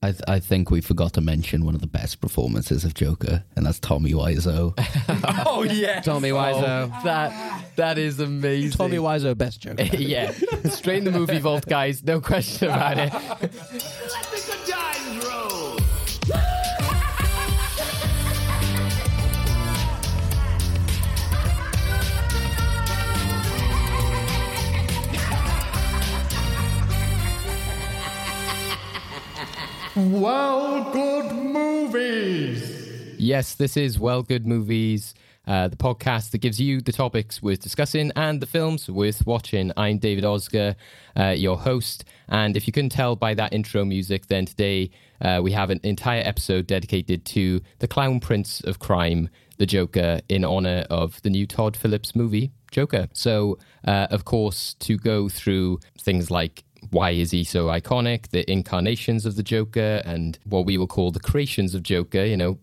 I, th- I think we forgot to mention one of the best performances of Joker, and that's Tommy Wiseau. oh yeah, Tommy Wiseau. Oh, that that is amazing. Tommy Wiseau, best Joker. yeah, straight in the movie vault, guys. No question about it. Well, good movies. Yes, this is Well Good Movies, uh, the podcast that gives you the topics worth discussing and the films worth watching. I'm David Osger, uh, your host. And if you couldn't tell by that intro music, then today uh, we have an entire episode dedicated to the clown prince of crime, the Joker, in honor of the new Todd Phillips movie, Joker. So, uh, of course, to go through things like why is he so iconic, the incarnations of the Joker, and what we will call the creations of Joker, you know,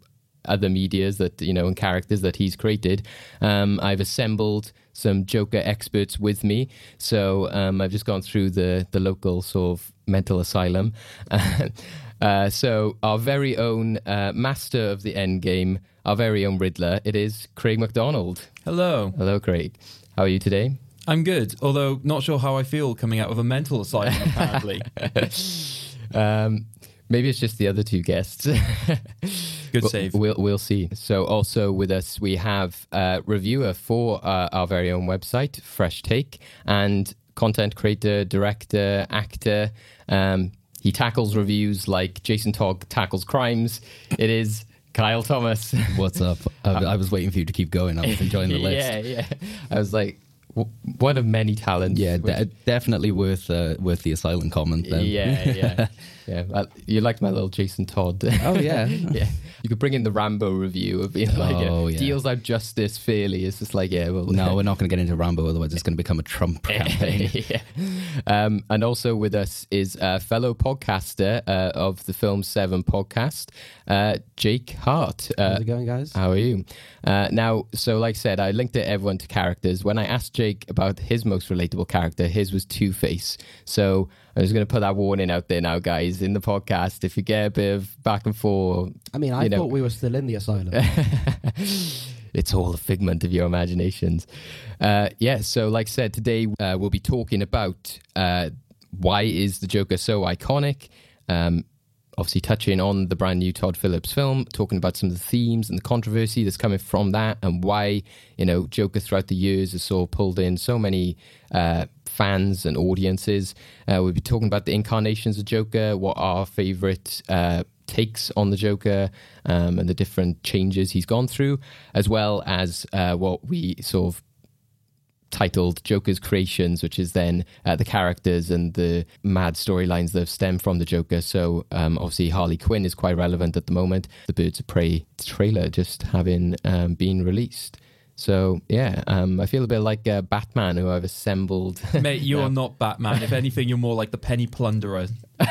other medias that, you know, and characters that he's created. Um, I've assembled some Joker experts with me. So um, I've just gone through the, the local sort of mental asylum. uh, so our very own uh, master of the end game, our very own Riddler, it is Craig McDonald. Hello. Hello, Craig. How are you today? I'm good, although not sure how I feel coming out of a mental asylum, apparently. Um, maybe it's just the other two guests. Good We'll- save. We'll, we'll see. So, also with us, we have a reviewer for uh, our very own website, Fresh Take, and content creator, director, actor. Um, he tackles reviews like Jason Todd tackles crimes. It is Kyle Thomas. What's up? I, I was waiting for you to keep going. I was enjoying the list. yeah, yeah. I was like, w- one of many talents. Yeah, which- de- definitely worth uh, worth the asylum comment. Then. yeah, yeah, yeah. Uh, you liked my little Jason Todd. Oh yeah. yeah. You could bring in the Rambo review of being like, Oh, yeah. deals out justice fairly. It's just like, yeah, well, No, we're not going to get into Rambo, otherwise it's going to become a Trump campaign. yeah. Um, and also with us is a fellow podcaster uh, of the Film Seven podcast, uh, Jake Hart. Uh, How's it going, guys? how are you? Uh, now, so like I said, I linked it everyone to characters. When I asked Jake about his most relatable character, his was Two Face. So I'm just going to put that warning out there now, guys, in the podcast. If you get a bit of back and forth, I mean, I you know- thought we were still in the asylum. it's all a figment of your imaginations. Uh, yeah, so like I said, today uh, we'll be talking about uh, why is the Joker so iconic. Um, obviously, touching on the brand new Todd Phillips film, talking about some of the themes and the controversy that's coming from that, and why you know Joker throughout the years has of pulled in so many uh, fans and audiences. Uh, we'll be talking about the incarnations of Joker, what our favorite. Uh, takes on the Joker um, and the different changes he's gone through, as well as uh, what we sort of titled Joker's Creations, which is then uh, the characters and the mad storylines that stem from the Joker. So um, obviously Harley Quinn is quite relevant at the moment. The Birds of Prey trailer just having um, been released. So yeah, um, I feel a bit like uh, Batman, who I've assembled. Mate, you are not Batman. If anything, you're more like the penny plunderer.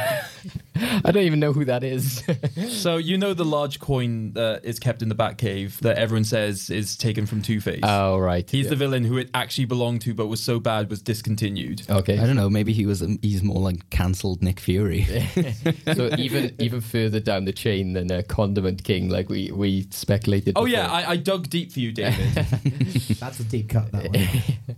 I don't even know who that is. So you know the large coin that is kept in the Batcave that everyone says is taken from Two Face. oh right, He's the villain who it actually belonged to, but was so bad was discontinued. okay. I don't know. Maybe he was. He's more like cancelled Nick Fury. so even even further down the chain than a Condiment King, like we we speculated. Oh before. yeah, I, I dug deep for you, David. That's a deep cut, that one.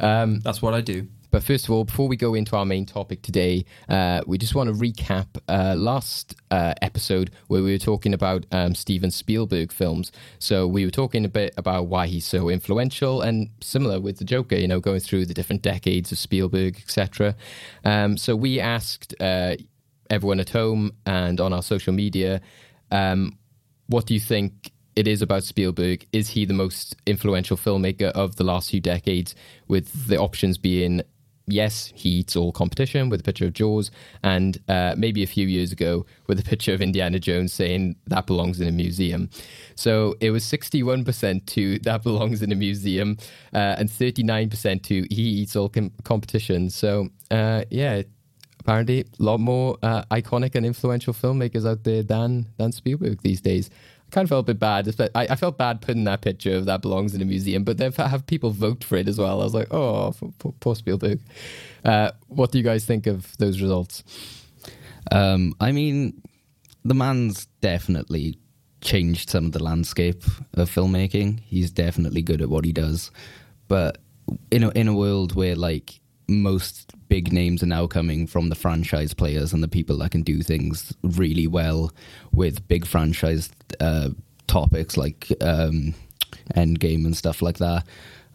Um, That's what I do. But first of all, before we go into our main topic today, uh, we just want to recap uh, last uh, episode where we were talking about um, Steven Spielberg films. So we were talking a bit about why he's so influential and similar with the Joker, you know, going through the different decades of Spielberg, etc. Um, so we asked uh, everyone at home and on our social media, um, what do you think it is about Spielberg? Is he the most influential filmmaker of the last few decades? With the options being yes, he eats all competition with a picture of Jaws, and uh, maybe a few years ago with a picture of Indiana Jones saying that belongs in a museum. So it was 61% to that belongs in a museum, uh, and 39% to he eats all com- competition. So uh, yeah, apparently a lot more uh, iconic and influential filmmakers out there than than Spielberg these days. Kind of felt a bit bad. I, I felt bad putting that picture of that belongs in a museum, but then have people vote for it as well. I was like, oh, poor Spielberg. Uh, what do you guys think of those results? Um, I mean, the man's definitely changed some of the landscape of filmmaking. He's definitely good at what he does, but in a in a world where like most big names are now coming from the franchise players and the people that can do things really well with big franchise uh, topics like um, Endgame and stuff like that.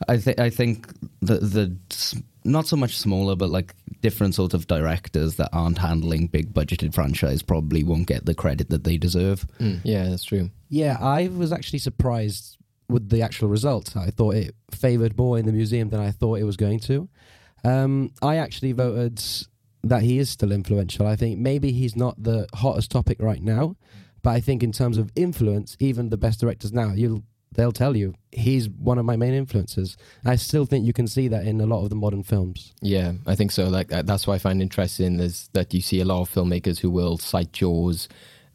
I think I think the the not so much smaller, but like different sort of directors that aren't handling big budgeted franchise probably won't get the credit that they deserve. Mm, yeah, that's true. Yeah, I was actually surprised with the actual result. I thought it favoured more in the museum than I thought it was going to. Um, I actually voted that he is still influential. I think maybe he's not the hottest topic right now, but I think in terms of influence, even the best directors now, you'll they'll tell you he's one of my main influences. I still think you can see that in a lot of the modern films. Yeah, I think so. Like that's why I find interesting is that you see a lot of filmmakers who will cite Jaws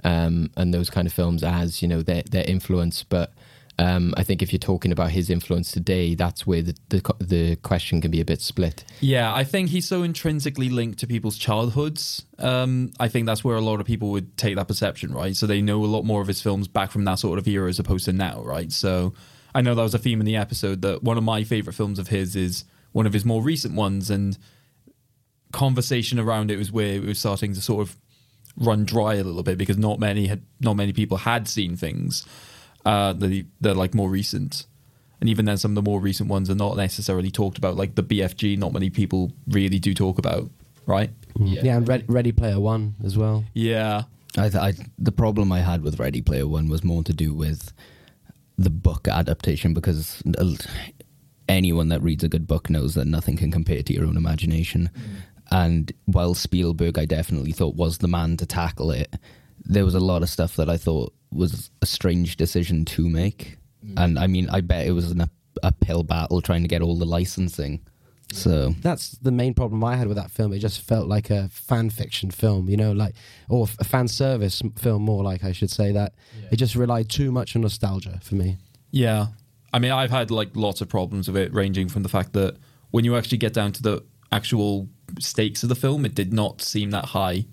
um, and those kind of films as you know their their influence. But um, I think if you're talking about his influence today, that's where the, the the question can be a bit split. Yeah, I think he's so intrinsically linked to people's childhoods. Um, I think that's where a lot of people would take that perception, right? So they know a lot more of his films back from that sort of era as opposed to now, right? So I know that was a theme in the episode that one of my favorite films of his is one of his more recent ones, and conversation around it was where it was starting to sort of run dry a little bit because not many had not many people had seen things uh, that he- that are like more recent. And even then, some of the more recent ones are not necessarily talked about. Like the BFG, not many people really do talk about, right? Yeah, and Red, Ready Player One as well. Yeah, I, th- I the problem I had with Ready Player One was more to do with the book adaptation because uh, anyone that reads a good book knows that nothing can compare to your own imagination. And while Spielberg, I definitely thought was the man to tackle it, there was a lot of stuff that I thought was a strange decision to make. Mm. And I mean, I bet it was an up- uphill battle trying to get all the licensing. So That's the main problem I had with that film. It just felt like a fan fiction film, you know, like or a fan service film, more like I should say that. It just relied too much on nostalgia for me. yeah. I mean, I've had like lots of problems with it, ranging from the fact that when you actually get down to the actual stakes of the film, it did not seem that high,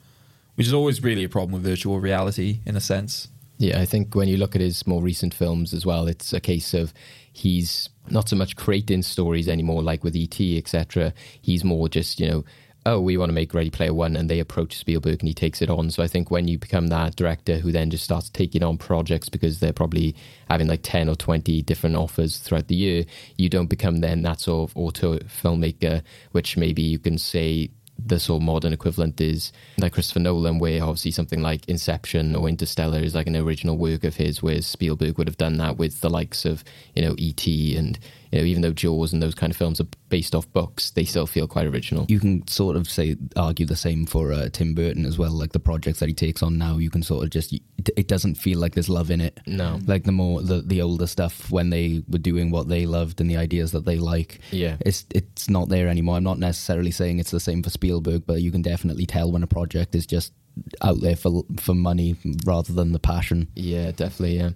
which is always really a problem with virtual reality in a sense. Yeah, I think when you look at his more recent films as well, it's a case of he's not so much creating stories anymore, like with ET, etc. He's more just, you know, oh, we want to make Ready Player One, and they approach Spielberg and he takes it on. So I think when you become that director who then just starts taking on projects because they're probably having like 10 or 20 different offers throughout the year, you don't become then that sort of auteur filmmaker, which maybe you can say the sort of modern equivalent is like Christopher Nolan, where obviously something like Inception or Interstellar is like an original work of his, whereas Spielberg would have done that with the likes of you know E.T. and you know even though Jaws and those kind of films are based off books, they still feel quite original. you can sort of say argue the same for uh, Tim Burton as well. Like the projects that he takes on now, you can sort of just it, doesn't feel like there's love in it. No. like the more the the older stuff when they were doing what they loved and the ideas that they like. Yeah. it's it's not there anymore. I'm not necessarily saying it's the same for Spielberg, but you can definitely tell when a project is just out there for for money rather than the passion. Yeah, definitely. Yeah.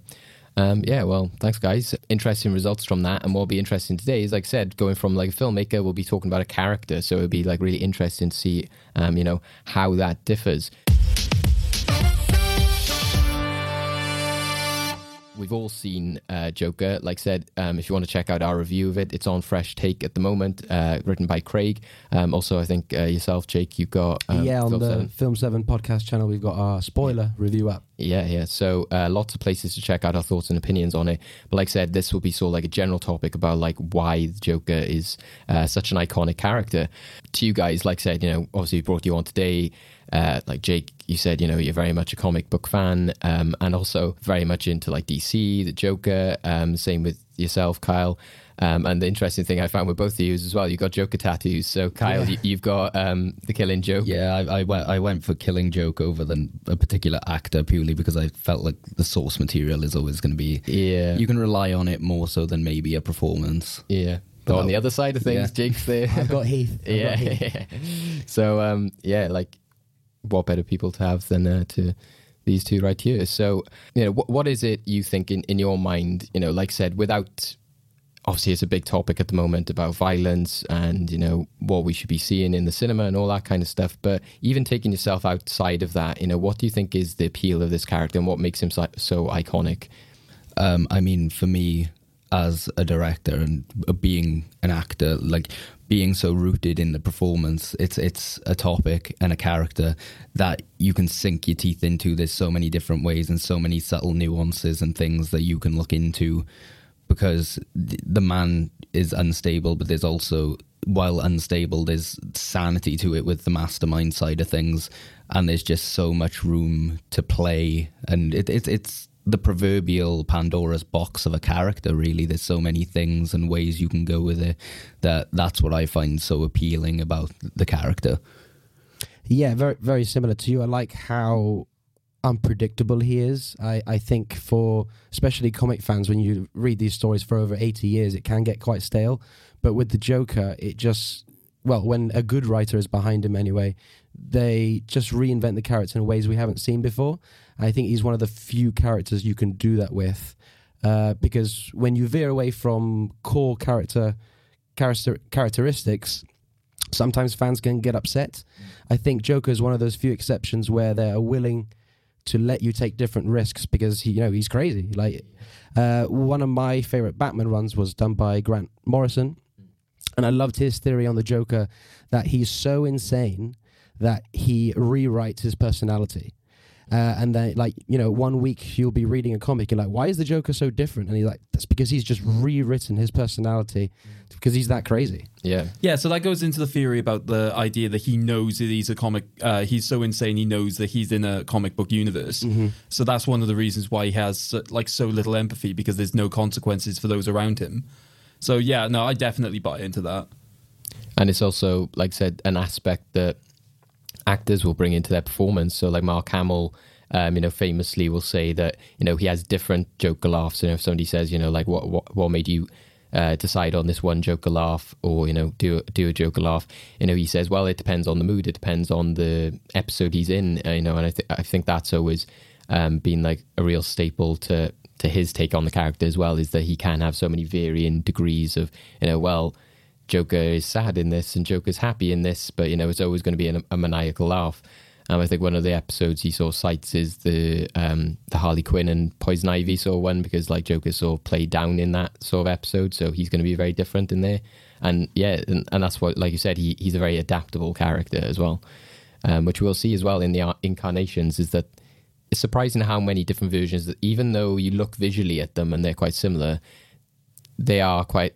Um, yeah, well, thanks, guys. Interesting results from that. And what'll be interesting today is, like I said, going from like a filmmaker, we'll be talking about a character. So it'll be like really interesting to see, um, you know, how that differs. We've all seen uh, Joker. Like I said, um, if you want to check out our review of it, it's on Fresh Take at the moment, uh, written by Craig. Um, also, I think uh, yourself, Jake, you've got um, yeah, on Film the 7. Film 7 podcast channel, we've got our spoiler review up. Yeah, yeah. So uh, lots of places to check out our thoughts and opinions on it. But like I said, this will be sort of like a general topic about like why the Joker is uh, such an iconic character. To you guys, like I said, you know, obviously we brought you on today. Uh, like Jake, you said, you know, you're very much a comic book fan, um, and also very much into like DC, the Joker. Um, same with yourself, Kyle. Um, and the interesting thing I found with both of you is as well, you got Joker tattoos. So Kyle, you, you've got um, the Killing Joke. Yeah, I, I went I went for Killing Joke over than a particular actor purely because I felt like the source material is always going to be Yeah. You can rely on it more so than maybe a performance. Yeah. But on the other side of things, Yeah. Jake's there. I've got Heath. I've got yeah. Heath. so um, yeah, like what better people to have than uh, to these two right here. So you know, what what is it you think in, in your mind? You know, like I said, without obviously it's a big topic at the moment about violence and you know what we should be seeing in the cinema and all that kind of stuff. But even taking yourself outside of that, you know, what do you think is the appeal of this character and what makes him so, so iconic? Um, I mean, for me, as a director and being an actor, like being so rooted in the performance, it's it's a topic and a character that you can sink your teeth into. There's so many different ways and so many subtle nuances and things that you can look into because the man is unstable, but there's also while unstable, there's sanity to it with the mastermind side of things, and there's just so much room to play, and it, it it's the proverbial Pandora's box of a character. Really, there's so many things and ways you can go with it that that's what I find so appealing about the character. Yeah, very very similar to you. I like how unpredictable he is. I, I think for especially comic fans, when you read these stories for over 80 years, it can get quite stale. But with the Joker, it just, well, when a good writer is behind him anyway, they just reinvent the character in ways we haven't seen before. I think he's one of the few characters you can do that with. Uh, because when you veer away from core character, character characteristics, sometimes fans can get upset. I think Joker is one of those few exceptions where they are willing to let you take different risks because he, you know, he's crazy. Like uh, one of my favorite Batman runs was done by Grant Morrison, and I loved his theory on the Joker that he's so insane that he rewrites his personality. Uh, and then, like, you know, one week you'll be reading a comic, you're like, why is the Joker so different? And he's like, that's because he's just rewritten his personality because he's that crazy. Yeah. Yeah, so that goes into the theory about the idea that he knows that he's a comic. Uh, he's so insane, he knows that he's in a comic book universe. So that's one of the reasons why he has like so little empathy because there's no consequences for those around him. So yeah, no, I definitely buy into that. And it's also, like I said, an aspect that actors will bring into their performance. So, like Mark Hamill, um, you know, famously will say that you know he has different Joker laughs. And if somebody says, you know, like what what, what made you uh, decide on this one Joker laugh, or you know, do do a Joker laugh, you know, he says, well, it depends on the mood, it depends on the episode he's in, uh, you know, and I think I think that's always um, been like a real staple to to his take on the character as well, is that he can have so many varying degrees of, you know, well. Joker is sad in this and Joker's happy in this, but you know it's always going to be a, a maniacal laugh. Um, I think one of the episodes he saw cites is the um, the Harley Quinn and Poison Ivy saw one because like Joker sort of played down in that sort of episode, so he's going to be very different in there. And yeah, and, and that's what, like you said, he he's a very adaptable character as well, um, which we'll see as well in the incarnations. Is that it's surprising how many different versions that even though you look visually at them and they're quite similar, they are quite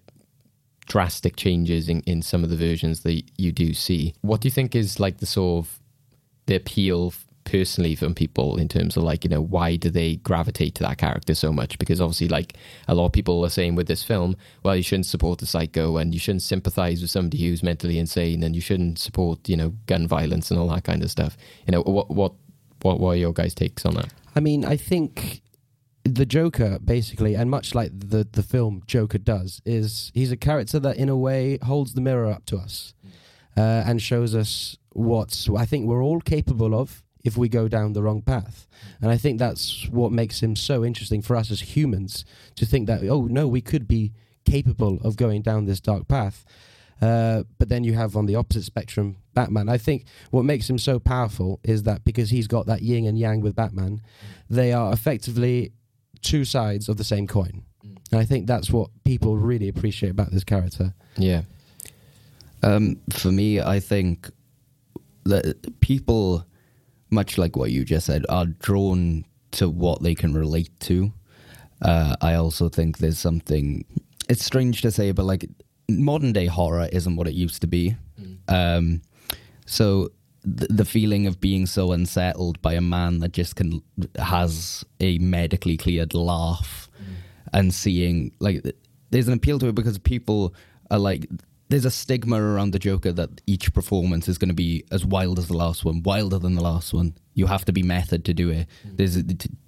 drastic changes in, in some of the versions that you do see. What do you think is like the sort of the appeal personally from people in terms of like, you know, why do they gravitate to that character so much? Because obviously like a lot of people are saying with this film, well, you shouldn't support the psycho and you shouldn't sympathize with somebody who's mentally insane and you shouldn't support, you know, gun violence and all that kind of stuff. You know, what what what, what are your guys' takes on that? I mean, I think the Joker, basically, and much like the the film Joker does, is he's a character that, in a way, holds the mirror up to us uh, and shows us what I think we're all capable of if we go down the wrong path. And I think that's what makes him so interesting for us as humans to think that, oh no, we could be capable of going down this dark path. Uh, but then you have on the opposite spectrum Batman. I think what makes him so powerful is that because he's got that yin and yang with Batman, they are effectively two sides of the same coin. And I think that's what people really appreciate about this character. Yeah. Um, for me, I think that people, much like what you just said, are drawn to what they can relate to. Uh, I also think there's something. It's strange to say, but like modern day horror isn't what it used to be. Um, so th- the feeling of being so unsettled by a man that just can has a medically cleared laugh mm. and seeing like there's an appeal to it because people are like there's a stigma around the Joker that each performance is going to be as wild as the last one, wilder than the last one. You have to be method to do it. Mm. There's a,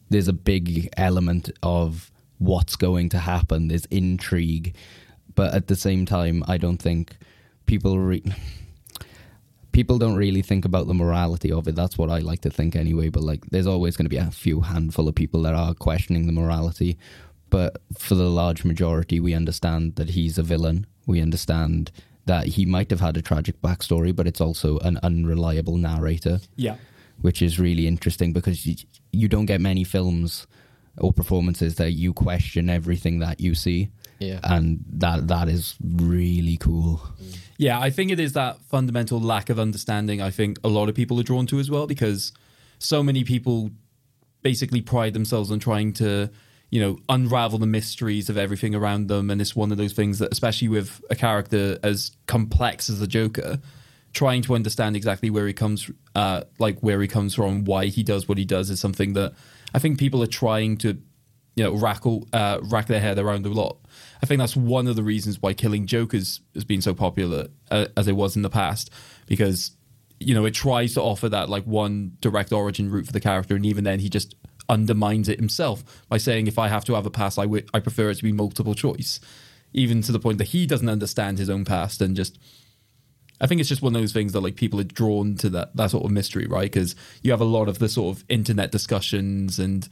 there's a big element of what's going to happen. There's intrigue, but at the same time, I don't think people re- people don't really think about the morality of it. That's what I like to think anyway. But like, there's always going to be a few handful of people that are questioning the morality. but for the large majority, we understand that he's a villain. We understand that he might have had a tragic backstory, but it's also an unreliable narrator, Yeah. which is really interesting because you, you don't get many films or performances that you question everything that you see. Yeah. And that that is really cool. Mm. Yeah, I think it is that fundamental lack of understanding I think a lot of people are drawn to as well because so many people basically pride themselves on trying to, you know, unravel the mysteries of everything around them and it's one of those things that especially with a character as complex as the Joker, trying to understand exactly where he comes uh like where he comes from, why he does what he does is something that I think people are trying to you know rackle uh, rack their head around a lot. I think that's one of the reasons why Killing Jokers has been so popular uh, as it was in the past because you know it tries to offer that like one direct origin route for the character, and even then he just undermines it himself by saying if I have to have a past, I wi- I prefer it to be multiple choice, even to the point that he doesn't understand his own past and just. I think it's just one of those things that like people are drawn to that that sort of mystery, right? Because you have a lot of the sort of internet discussions and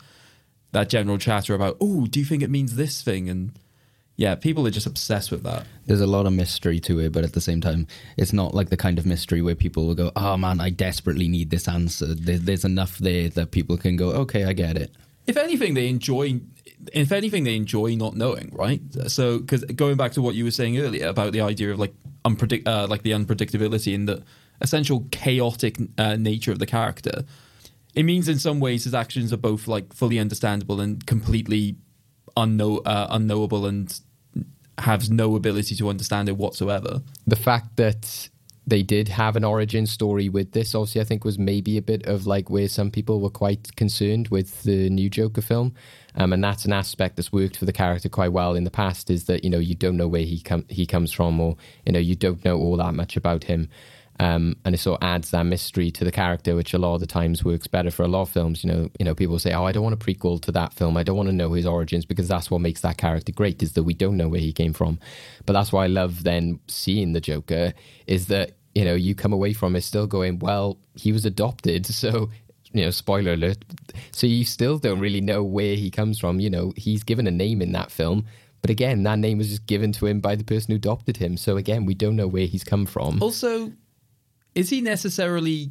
that general chatter about, oh, do you think it means this thing? And yeah, people are just obsessed with that. There's a lot of mystery to it, but at the same time, it's not like the kind of mystery where people will go, "Oh man, I desperately need this answer." There, there's enough there that people can go, "Okay, I get it." If anything, they enjoy. If anything, they enjoy not knowing, right? So, because going back to what you were saying earlier about the idea of like unpredict, uh, like the unpredictability and the essential chaotic uh, nature of the character, it means in some ways his actions are both like fully understandable and completely unknow- uh, unknowable and has no ability to understand it whatsoever. the fact that they did have an origin story with this, obviously, I think was maybe a bit of like where some people were quite concerned with the new Joker film, um, and that's an aspect that's worked for the character quite well in the past. Is that you know you don't know where he com- he comes from, or you know you don't know all that much about him. Um, and it sort of adds that mystery to the character, which a lot of the times works better for a lot of films. You know, you know, people say, "Oh, I don't want a prequel to that film. I don't want to know his origins because that's what makes that character great is that we don't know where he came from." But that's why I love then seeing the Joker is that you know you come away from it still going, "Well, he was adopted," so you know, spoiler alert. So you still don't really know where he comes from. You know, he's given a name in that film. But again, that name was just given to him by the person who adopted him. So again, we don't know where he's come from. Also, is he necessarily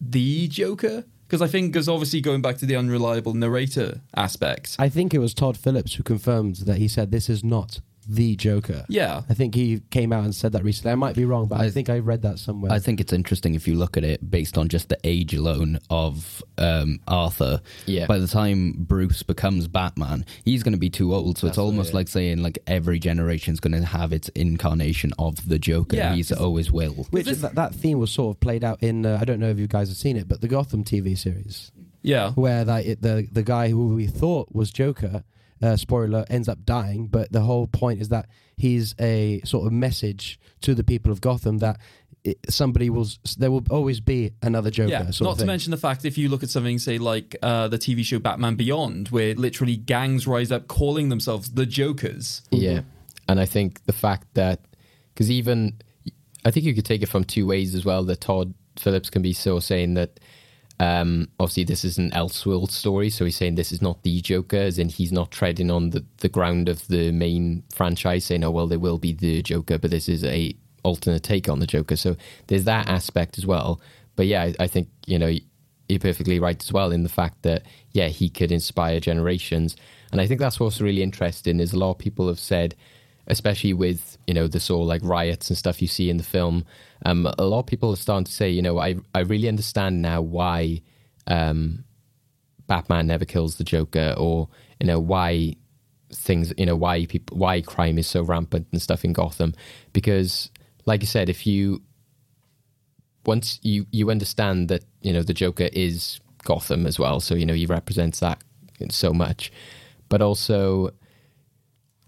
the Joker? Because I think, because obviously going back to the unreliable narrator aspect. I think it was Todd Phillips who confirmed that he said this is not the Joker. Yeah. I think he came out and said that recently. I might be wrong, but I, I- think I read that somewhere. I think it's interesting if you look at it based on just the age alone of um, Arthur. Yeah. By the time Bruce becomes Batman, he's going to be too old. So it's That's right, almost yeah. like saying like every generation's going to have its incarnation of the Joker. Yeah, He's always will. Which is that, that theme was sort of played out in uh, I don't know if you guys have seen it, but the Gotham TV series Yeah. where like it, the the guy who we thought was Joker, uh, spoiler, ends up dying. But the whole point is that he's a sort of message to the people of Gotham that it, somebody will there will always be another Joker. Yeah, sort not of to mention the fact if you look at something, say like uh, the TV show Batman Beyond, where literally gangs rise up calling themselves the Jokers. Yeah. And I think the fact that, because even, I think you could take it from two ways as well, that Todd Phillips can be so saying that, um, obviously this is an Elseworld story, so he's saying this is not the Joker, as in he's not treading on the, the ground of the main franchise, saying, oh, well, there will be the Joker, but this is a alternate take on the Joker. So there's that aspect as well. But yeah, I, I think, you know, you're perfectly right as well in the fact that yeah he could inspire generations and i think that's what's really interesting is a lot of people have said especially with you know sort of like riots and stuff you see in the film um, a lot of people are starting to say you know i i really understand now why um, batman never kills the joker or you know why things you know why people why crime is so rampant and stuff in gotham. Because like you said if you once you you understand that you know the Joker is Gotham as well, so you know he represents that so much, but also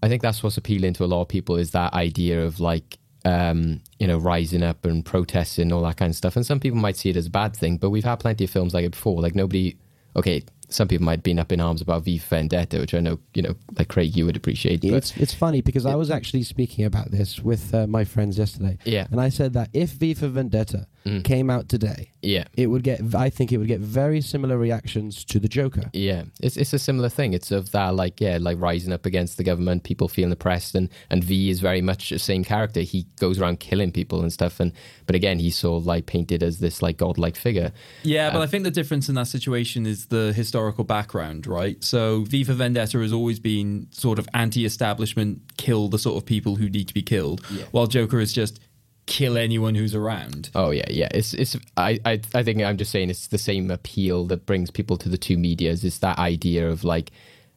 I think that's what's appealing to a lot of people is that idea of like um, you know rising up and protesting all that kind of stuff, and some people might see it as a bad thing, but we've had plenty of films like it before. Like nobody, okay, some people might have been up in arms about V for Vendetta, which I know you know, like Craig, you would appreciate. But It's it's funny because I was actually speaking about this with uh, my friends yesterday. Yeah. and I said that if V for Vendetta Mm. came out today, yeah, it would get. I think it would get very similar reactions to the Joker. Yeah, it's it's a similar thing. It's of that like yeah, like rising up against the government, people feeling oppressed, and and V is very much the same character. He goes around killing people and stuff, and but again, he's sort of like painted as this like godlike figure. Yeah, but Uh, I think the difference in that situation is the historical background, right? So V for Vendetta has always been sort of anti-establishment, kill the sort of people who need to be killed, while Joker is just kill anyone who's around. Oh yeah, yeah. It's it's. I I I think I'm just saying it's the same appeal that brings people to the two medias. It's that idea of like.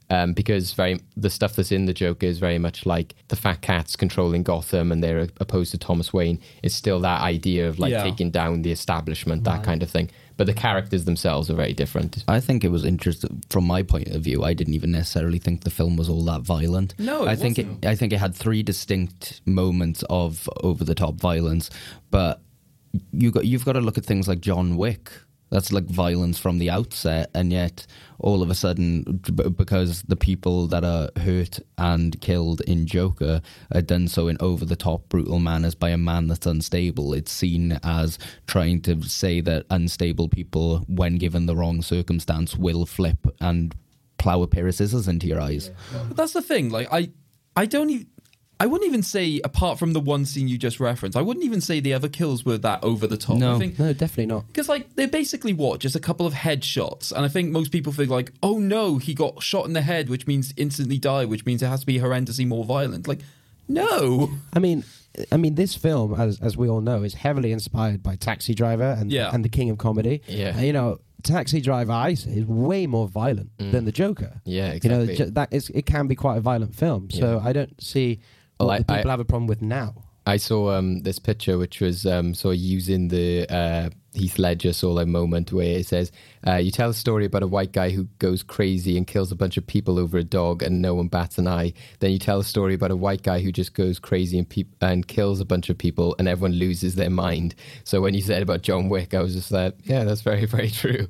Um, because very the stuff that's in the Joker is very much like the fat cats controlling Gotham, and they're opposed to Thomas Wayne. It's still that idea of like Yeah. taking down the establishment, that kind of thing. But the characters themselves are very different. I think it was interesting from my point of view. I didn't even necessarily think the film was all that violent. No, it I think wasn't. it. I think it had three distinct moments of over the top violence, but you got you've got to look at things like John Wick. That's like violence from the outset, and yet all of a sudden, b- because the people that are hurt and killed in Joker are done so in over the top, brutal manners by a man that's unstable, it's seen as trying to say that unstable people, when given the wrong circumstance, will flip and plow a pair of scissors into your eyes. But that's the thing. Like I, I don't. I wouldn't even say, apart from the one scene you just referenced, I wouldn't even say the other kills were that over the top. No. I think No, definitely not. Because like they're basically what just a couple of headshots, and I think most people think like, oh no, he got shot in the head, which means instantly die, which means it has to be horrendously more violent. Like, no, I mean, I mean, this film, as as we all know, is heavily inspired by Taxi Driver and Yeah. and the King of Comedy. Yeah. And, you know, Taxi Driver, I is way more violent than mm. the Joker. Yeah, exactly. You know, that is it can be quite a violent film. So I don't see the people I- have a problem with now. I saw um, this picture, which was um, sort of using the uh, Heath Ledger sort of moment where it says, uh, "You tell a story about a white guy who goes crazy and kills a bunch of people over a dog, and no one bats an eye. Then you tell a story about a white guy who just goes crazy and peop- and kills a bunch of people, and everyone loses their mind." So when you said about John Wick, I was just like, "Yeah, that's very, very true."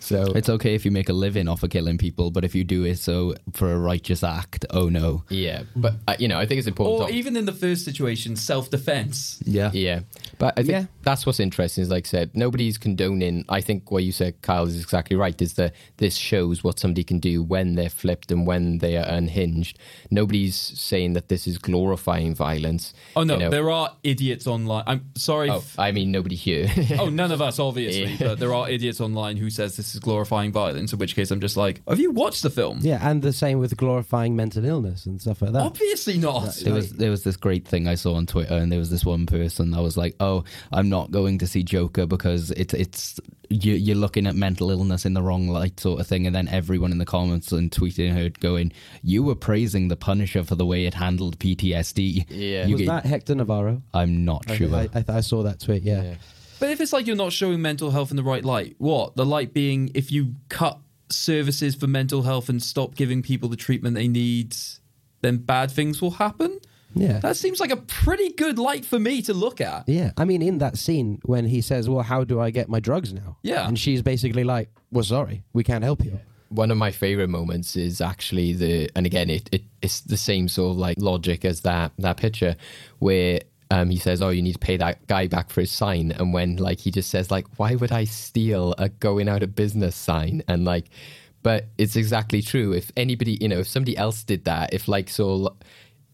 So It's okay if you make a living off of killing people, but if you do it so for a righteous act, oh no. yeah, but uh, you know, I think it's important. or to- even in the first situation, self defense. Yeah. Yeah, but I think Yeah. that's what's interesting. Is like I said, nobody's condoning. I think what you said, Kyle, is exactly right. Is that this shows what somebody can do when they're flipped and when they are unhinged. Nobody's saying that this is glorifying violence. Oh no, you know. there are idiots online. I'm sorry. Oh, if- I mean, nobody here. Oh, none of us, obviously, Yeah. but there are idiots online who says this is glorifying violence. In which case, I'm just like, have you watched the film? Yeah, and the same with glorifying mental illness and stuff like that. Obviously not. There was there was this great thing I saw on Twitter, and there was this one person that was like, "Oh, Oh, I'm not going to see Joker because it's it's you, you're looking at mental illness in the wrong light, sort of thing." And then everyone in the comments and tweeting her going, "You were praising the Punisher for the way it handled PTSD." Yeah. You was get- that Hector Navarro? I'm not I, sure. I, I, I saw that tweet. Yeah. Yeah. But if it's like you're not showing mental health in the right light, what? The light being if you cut services for mental health and stop giving people the treatment they need, then bad things will happen? Yeah. That seems like a pretty good light for me to look at. Yeah, I mean, in that scene when he says, "Well, how do I get my drugs now?" Yeah. and she's basically like, "Well, sorry, we can't help you." one of my favorite moments is actually the and again it, it it's the same sort of like logic as that that picture where um, he says, "Oh, you need to pay that guy back for his sign," and when like he just says, "Like, why would I steal a going out of business sign?" and like, but it's exactly true. If anybody, you know, if somebody else did that, if like so,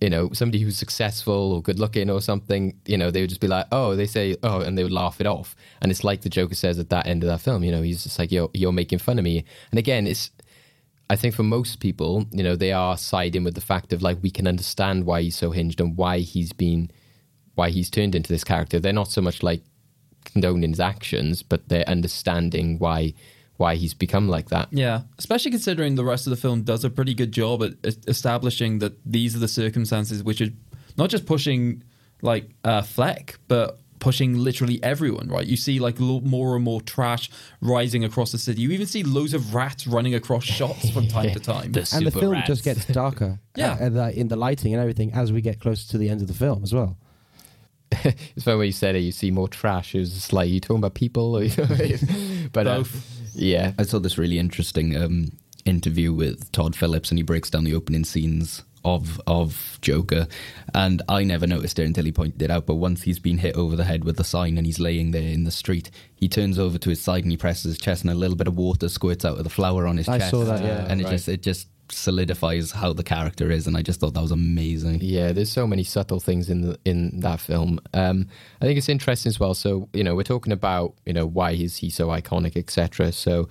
you know, somebody who's successful or good looking or something, you know, they would just be like, "Oh," they say, "Oh," and they would laugh it off. And it's like the Joker says at that end of that film, you know, he's just like, "You're you're making fun of me," and again, it's. I think for most people, you know, they are siding with the fact of like we can understand why he's so hinged and why he's been, why he's turned into this character. They're not so much like condoning his actions, but they're understanding why why he's become like that. Yeah, especially considering the rest of the film does a pretty good job at establishing that these are the circumstances which are not just pushing like uh, Fleck, but pushing literally everyone. Right? You see like lo- more and more trash rising across the city. You even see loads of rats running across shots from time to time. and the film rats. just gets darker. Yeah. uh, uh, in the lighting and everything as we get closer to the end of the film as well. It's funny when you said it, you see more trash. It was just like, you talking about people? Or, but uh, Both. Yeah. I saw this really interesting um, interview with Todd Phillips, and he breaks down the opening scenes of of Joker, and I never noticed it until he pointed it out. But once he's been hit over the head with the sign and he's laying there in the street, he turns over to his side and he presses his chest, and a little bit of water squirts out of the flower on his I chest. saw that, yeah. and it Right. just it just solidifies how the character is, and I just thought that was amazing. Yeah, there's so many subtle things in the, in that film. Um, I think it's interesting as well. So you know, we're talking about you know why is he so iconic, etc. So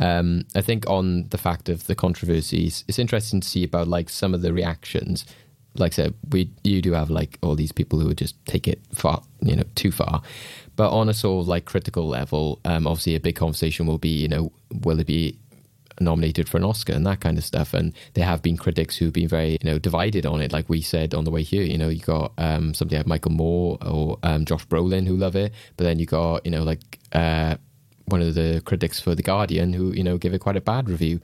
um, I think on the fact of the controversies, it's interesting to see about like some of the reactions. Like I said, we you do have like all these people who would just take it far, you know, too far. But on a sort of like critical level, um, obviously a big conversation will be, you know, will it be nominated for an Oscar and that kind of stuff. And there have been critics who've been very, you know, divided on it. Like we said on the way here, you know, you got um, somebody like Michael Moore or um, Josh Brolin who love it, but then you got, you know, like uh, one of the critics for The Guardian who, you know, give it quite a bad review.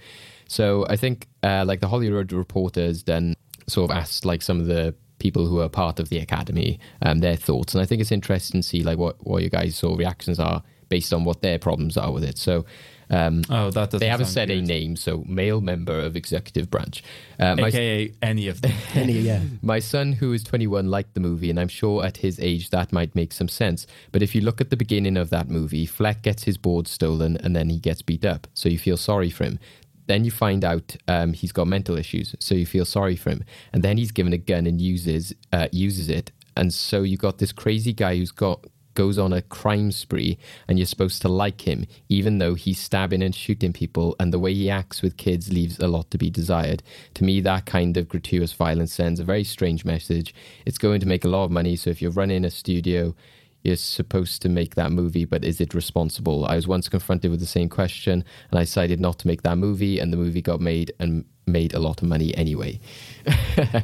So I think uh, like the Hollywood Reporter's then sort of asked like some of the people who are part of the academy um, their thoughts, and I think it's interesting to see like what what your guys' sort of reactions are based on what their problems are with it. So. Um, Oh, that doesn't. they haven't sound said a good. name, so male member of executive branch. Uh, my, AKA any of them. Any, yeah. my son, who is 21, liked the movie, and I'm sure at his age that might make some sense. But if you look at the beginning of that movie, Fleck gets his board stolen and then he gets beat up, so you feel sorry for him. Then you find out um, he's got mental issues, so you feel sorry for him. And then he's given a gun and uses uh, uses it, and so you got this crazy guy who's got goes on a crime spree and you're supposed to like him even though he's stabbing and shooting people and the way he acts with kids leaves a lot to be desired. To me that kind of gratuitous violence sends a very strange message. It's going to make a lot of money so if you're running a studio you're supposed to make that movie but is it responsible? I was once confronted with the same question and i decided not to make that movie and the movie got made and made a lot of money anyway. I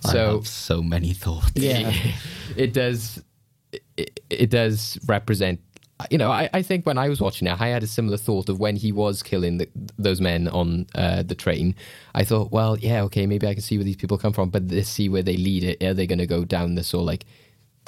so have so many thoughts. yeah. It does it, it does represent you know I, I think when i was watching it i had a similar thought of when he was killing the, those men on uh, the train. I thought well yeah okay maybe i can see where these people come from but let's see where they lead it. Are they going to go down this or like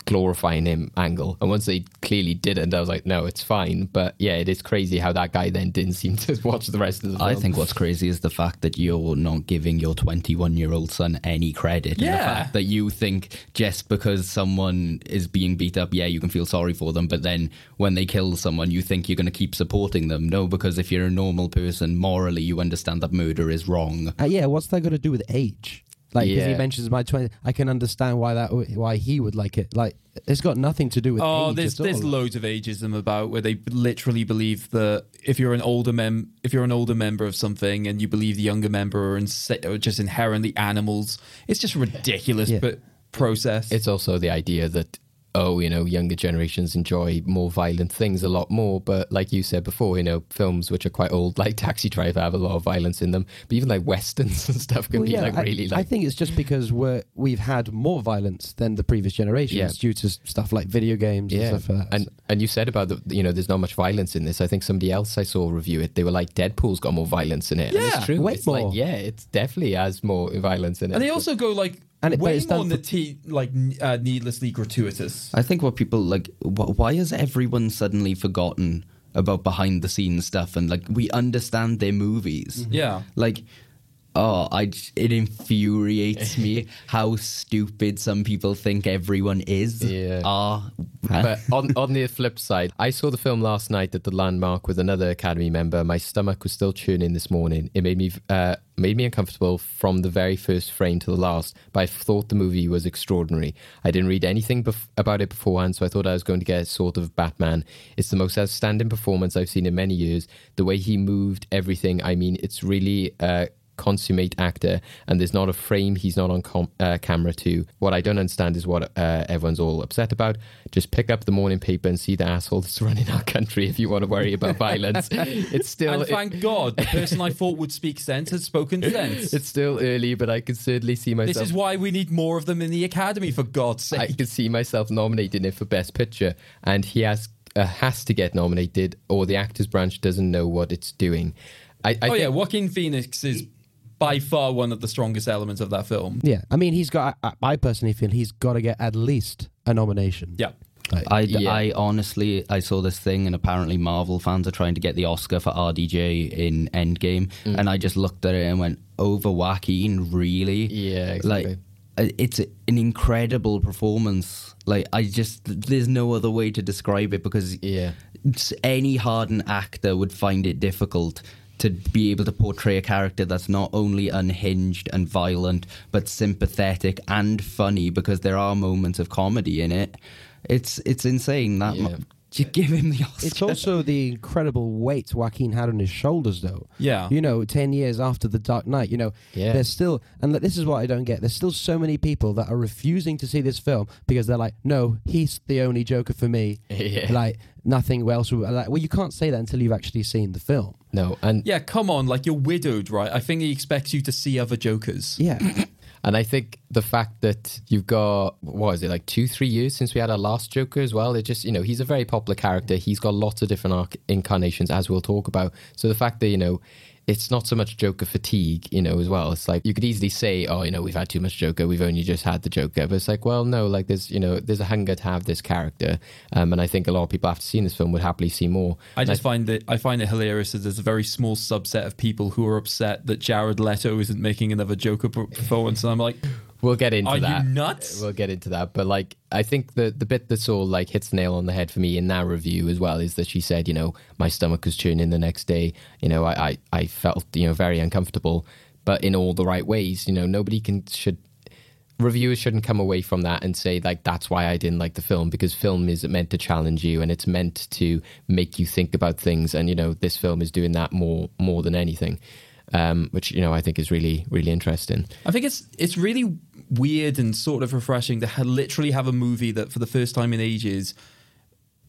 glorifying him angle and once they clearly didn't i was like no it's fine but yeah it is crazy how that guy then didn't seem to watch the rest of the film I think what's crazy is the fact that you're not giving your 21 year old son any credit. And the Yeah. fact that you think just because someone is being beat up, yeah, you can feel sorry for them. But then when they kill someone, you think you're going to keep supporting them. No, because if you're a normal person, morally, you understand that murder is wrong. Uh, yeah, what's that got to do with age? Like, because he mentions my twenty, I can understand why that why he would like it. Like, it's got nothing to do with Oh, age there's at there's all. loads of ageism about where they literally believe that if you're an older mem if you're an older member of something and you believe the younger member are, inse- are just inherently animals, it's just ridiculous. Yeah. But process. It's also the idea that oh, you know, younger generations enjoy more violent things a lot more. But like you said before, you know, films which are quite old, like Taxi Driver, have a lot of violence in them. But even like westerns and stuff can Well, be yeah, like I, really Like... I think it's just because we're we've had more violence than the previous generations Yeah. due to stuff like video games yeah, and stuff like that. and and you said about the you know there's not much violence in this. I think somebody else I saw review it. They were like Deadpool's got more violence in it. and Yeah, it's true. way it's like more. yeah, it's definitely has more violence in it. and they also go like And it- way it's more on the te- like uh, needlessly gratuitous. I think what people like, wh- why has everyone suddenly forgotten about behind the scenes stuff? And like, we understand their movies. Yeah. Like, oh, I it infuriates me how stupid some people think everyone is. Yeah. Are. But on, on the flip side, I saw the film last night at the Landmark with another Academy member. My stomach was still churning this morning. It made me uh, made me uncomfortable from the very first frame to the last. But I thought the movie was extraordinary. I didn't read anything bef- about it beforehand, so I thought I was going to get sort of Batman. It's the most outstanding performance I've seen in many years. The way he moved, everything. I mean, it's really. Uh, consummate actor and there's not a frame he's not on com- uh, camera to what i don't understand is what uh, everyone's all upset about just pick up the morning paper and see the asshole that's running our country if you want to worry about violence it's still and it- thank God, the person I thought would speak sense has spoken sense. it's still early but i can certainly see myself this is why we need more of them in the academy, for God's sake. I can see myself nominating him for Best Picture, and he has uh, has to get nominated, or the actors branch doesn't know what it's doing. I, I oh think, yeah, Joaquin Phoenix is by far one of the strongest elements of that film. yeah, I mean, he's got. I, I personally feel he's got to get at least a nomination. Yeah. Like, I, Yeah. I honestly I saw this thing and apparently Marvel fans are trying to get the Oscar for RDJ in Endgame Mm. and I just looked at it and went over Joaquin really Yeah, exactly. like uh, it's an incredible performance like I just there's no other way to describe it because Yeah. any hardened actor would find it difficult to be able to portray a character that's not only unhinged and violent but sympathetic and funny because there are moments of comedy in it it's it's insane that Yeah. Mu- you give him the Oscar. It's also the incredible weight Joaquin had on his shoulders, though. Yeah. You know, 10 years after The Dark Knight, you know, Yeah. there's still, and this is what I don't get, there's still so many people that are refusing to see this film because they're like, no, he's the only Joker for me. Yeah. Like, nothing else. will- Like, well, you can't say that until you've actually seen the film. No, and Yeah, come on, like you're widowed, right? I think he expects you to see other Jokers. Yeah. And I think the fact that you've got what is it like two, three years since we had our last Joker as well. It just you know he's a very popular character. He's got lots of different arc- incarnations as we'll talk about. So the fact that you know it's not so much Joker fatigue, you know, as well. It's like you could easily say, oh, you know, we've had too much Joker. We've only just had the Joker. But it's like, well, no, like there's you know there's a hunger to have this character, um, and I think a lot of people after seeing this film would happily see more. I just find that I find it hilarious that there's a very small subset of people who are upset that Jared Leto isn't making another Joker per- performance, and I'm like, We'll get into Are you that. nuts? We'll get into that. But like, I think the the bit that all like hits the nail on the head for me in that review as well is that she said, you know, my stomach was churning the next day. You know, I I, I felt you know very uncomfortable, but in all the right ways. You know, nobody can should reviewers shouldn't come away from that and say like that's why I didn't like the film because film is meant to challenge you and it's meant to make you think about things and you know this film is doing that more more than anything um, which you know I think is really really interesting I think it's it's really weird and sort of refreshing to ha- literally have a movie that for the first time in ages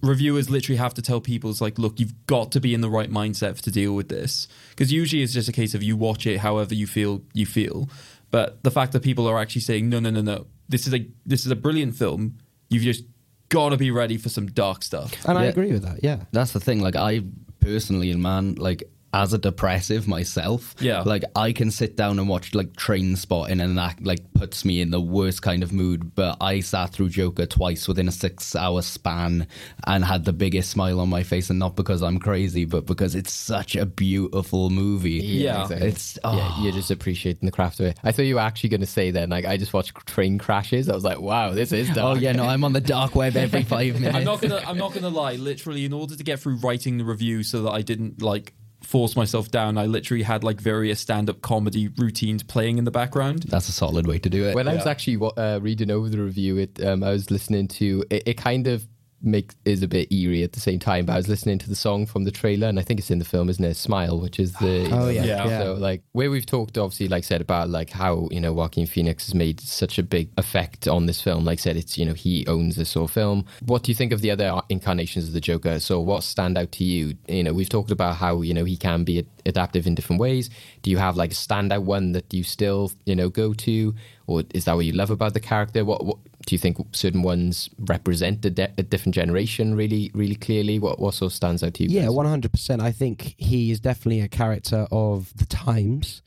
reviewers literally have to tell people it's like look you've got to be in the right mindset to deal with this because usually it's just a case of you watch it however you feel you feel but the fact that people are actually saying no no no no this is a this is a brilliant film you've just got to be ready for some dark stuff And I agree with that, yeah. That's the thing. Like I personally, and man, like as a depressive myself, Yeah. like I can sit down and watch like Trainspotting, and that like puts me in the worst kind of mood. But I sat through Joker twice within a six-hour span and had the biggest smile on my face, and not because I'm crazy, but because it's such a beautiful movie. Yeah. exactly. It's yeah, oh, you're just appreciating the craft of it. I thought you were actually going to say then, like, I just watched train crashes. I was like, wow, this is oh, dark. Oh yeah, no, I'm on the dark web every five minutes. I'm not gonna. I'm not gonna lie. Literally, in order to get through writing the review, so that I didn't like force myself down, I literally had like various stand-up comedy routines playing in the background. That's a solid way to do it. When I was actually uh, reading over the review, it um, I was listening to it. It kind of make is a bit eerie at the same time. But I was listening to the song from the trailer, and I think it's in the film, isn't it? Smile, which is the Oh, yeah. Yeah. yeah. So like where we've talked, obviously, like said about like how you know Joaquin Phoenix has made such a big effect on this film. Like said, it's you know he owns this sort of film. What do you think of the other incarnations of the Joker? So what stand out to you? You know, we've talked about how you know he can be adaptive in different ways. Do you have like a standout one that you still you know go to, or is that what you love about the character? What, what do you think certain ones represent a, de- a different generation really really clearly? What what sort of stands out to you? Yeah, one hundred percent. I think he is definitely a character of the times.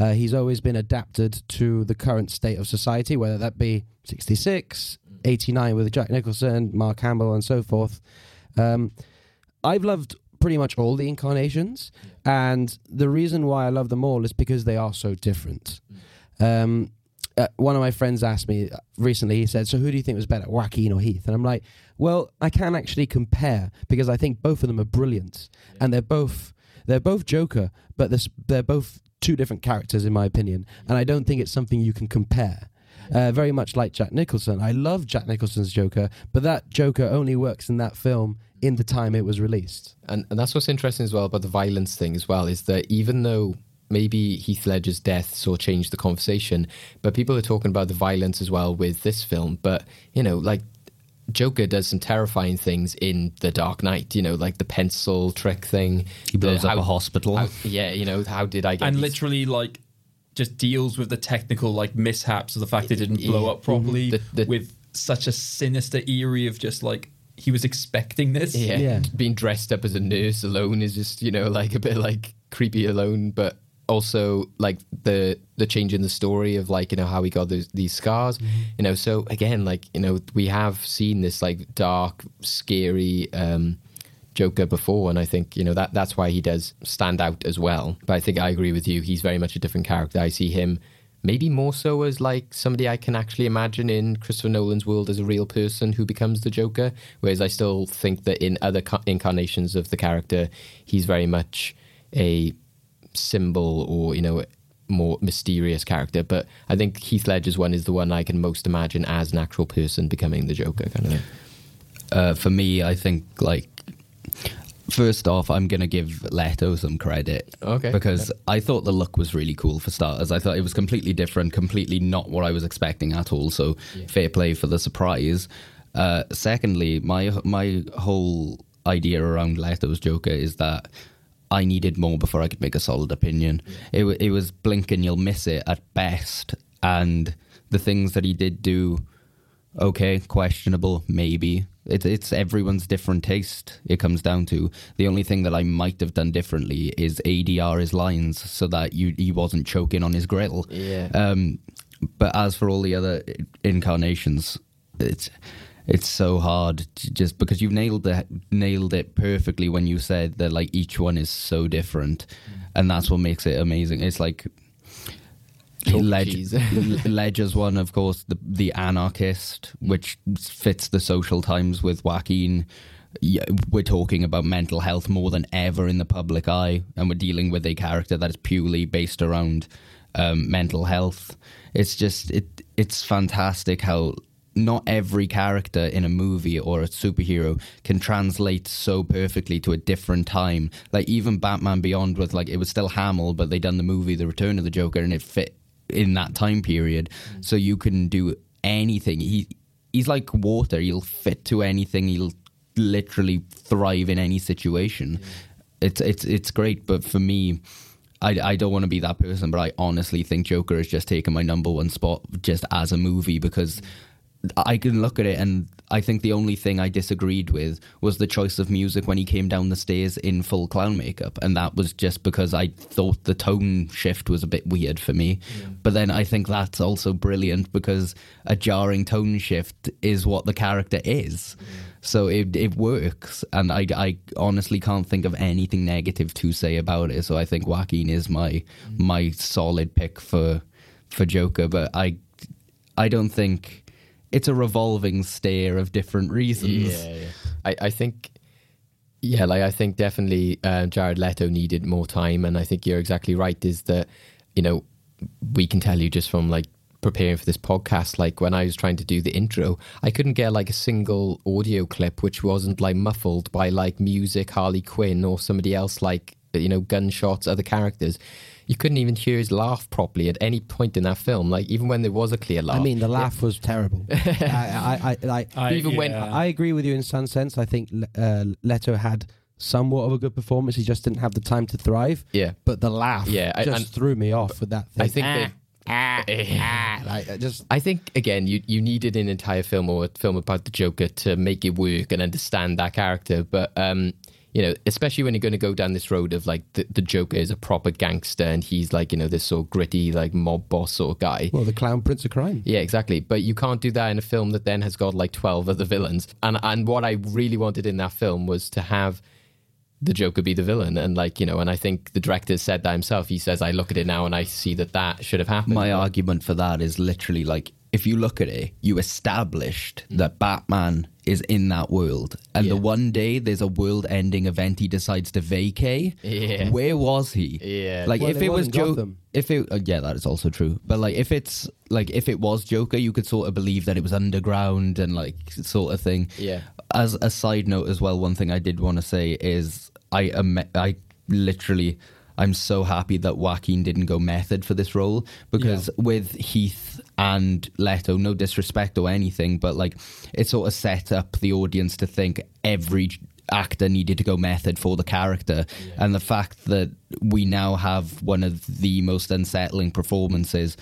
Uh, he's always been adapted to the current state of society, whether that be 66, 89 with Jack Nicholson, Mark Hamill, and so forth. Um, I've loved pretty much all the incarnations, and the reason why I love them all is because they are so different. Um, uh, one of my friends asked me recently, he said, So who do you think was better, Joaquin or Heath? And I'm like, Well, I can actually compare because I think both of them are brilliant and they're both. They're both Joker, but this, they're both two different characters, in my opinion. And I don't think it's something you can compare. Uh, very much like Jack Nicholson. I love Jack Nicholson's Joker, but that Joker only works in that film in the time it was released. And, and that's what's interesting as well about the violence thing as well is that even though maybe Heath Ledger's death sort of changed the conversation, but people are talking about the violence as well with this film. But you know, like Joker does some terrifying things in The Dark Knight. You know, like the pencil trick thing. He blows the- up a hospital. how- yeah, you know, how did I get and these- literally like just deals with the technical like mishaps of the fact it didn't blow up properly The- the- with such a sinister eerie of just like he was expecting this. Yeah, Yeah. being dressed up as a nurse alone is just you know like a bit like creepy alone. But also like the the change in the story of like you know how he got those, these scars. You know, so again, like you know, we have seen this like dark, scary. um Joker before, and I think you know that that's why he does stand out as well. But I think I agree with you; he's very much a different character. I see him maybe more so as like somebody I can actually imagine in Christopher Nolan's world as a real person who becomes the Joker. Whereas I still think that in other co- incarnations of the character, he's very much a symbol or you know more mysterious character. But I think Heath Ledger's one is the one I can most imagine as an actual person becoming the Joker kind of thing. Uh, for me, I think like first off, I'm gonna give Leto some credit. Okay. Because I thought the look was really cool for starters. I thought it was completely different, completely not what I was expecting at all. So fair play for the surprise. Uh, secondly, my my whole idea around Leto's Joker is that I needed more before I could make a solid opinion. It it was blink and you'll miss it at best, and the things that he did do okay, questionable, maybe. It's it's everyone's different taste. It comes down to the only thing that I might have done differently is ADR his lines so that you he wasn't choking on his grill. Yeah. Um, but as for all the other incarnations, it's it's so hard to- just because you've nailed it nailed it perfectly when you said that like each one is so different, and that's what makes it amazing. It's like Ledger. Ledger's one, of course, the the anarchist, which fits the social times with Joaquin. Yeah, we're talking about mental health more than ever in the public eye, and we're dealing with a character that is purely based around um, mental health. It's just it. It's fantastic how not every character in a movie or a superhero can translate so perfectly to a different time. Like even Batman Beyond was like it was still Hamill, but they done the movie The Return of the Joker, and it fit in that time period. Mm. So you can do anything. He he's like water. He'll fit to anything. He'll literally thrive in any situation. It's it's it's great. But for me. I, I don't want to be that person, but I honestly think Joker has just taken my number one spot just as a movie because mm. I can look at it and I think the only thing I disagreed with was the choice of music when he came down the stairs in full clown makeup. And that was just because I thought the tone shift was a bit weird for me. But then I think that's also brilliant because a jarring tone shift is what the character is. So it it works, and I, I honestly can't think of anything negative to say about it. So I think Joaquin is my mm. my solid pick for for Joker, but I I don't think it's a revolving stare of different reasons. Yeah, yeah. I, I think, yeah, like I think definitely uh, Jared Leto needed more time, and I think you're exactly right. Is that you know we can tell you just from like preparing for this podcast, like when I was trying to do the intro, I couldn't get like a single audio clip which wasn't like muffled by like music, Harley Quinn, or somebody else like you know gunshots, other characters. You couldn't even hear his laugh properly at any point in that film. Like even when there was a clear laugh. I mean, the laugh was terrible. I, I, I, like, I- even when. I agree with you in some sense. I think uh, Leto had somewhat of a good performance. He just didn't have the time to thrive. Yeah. But the laugh Yeah, I- just and- threw me off with that thing. I think they, like, I just I think again, you you needed an entire film or a film about the Joker to make it work and understand that character. But um, you know, especially when you're going to go down this road of like the, the Joker is a proper gangster and he's like you know this sort of gritty like mob boss sort of guy. well, the clown prince of crime. Yeah, exactly. But you can't do that in a film that then has got like twelve other villains. And and what I really wanted in that film was to have the Joker be the villain, and like you know, and I think the director said that himself. He says, "I look at it now and I see that that should have happened." My argument for that is literally like if you look at it, you established that Batman is in that world, and Yeah. the one day there's a world-ending event he decides to vacate. Yeah. Where was he? Yeah. like Well, if it was was Joker, if it uh, yeah, that is also true. But like if it's like if it was Joker, you could sort of believe that it was underground and like sort of thing. Yeah. As a side note as well, one thing I did want to say is I am I literally I'm so happy that Joaquin didn't go method for this role because with Heath and Leto, oh, no disrespect or anything, but like it sort of set up the audience to think every actor needed to go method for the character and the fact that we now have one of the most unsettling performances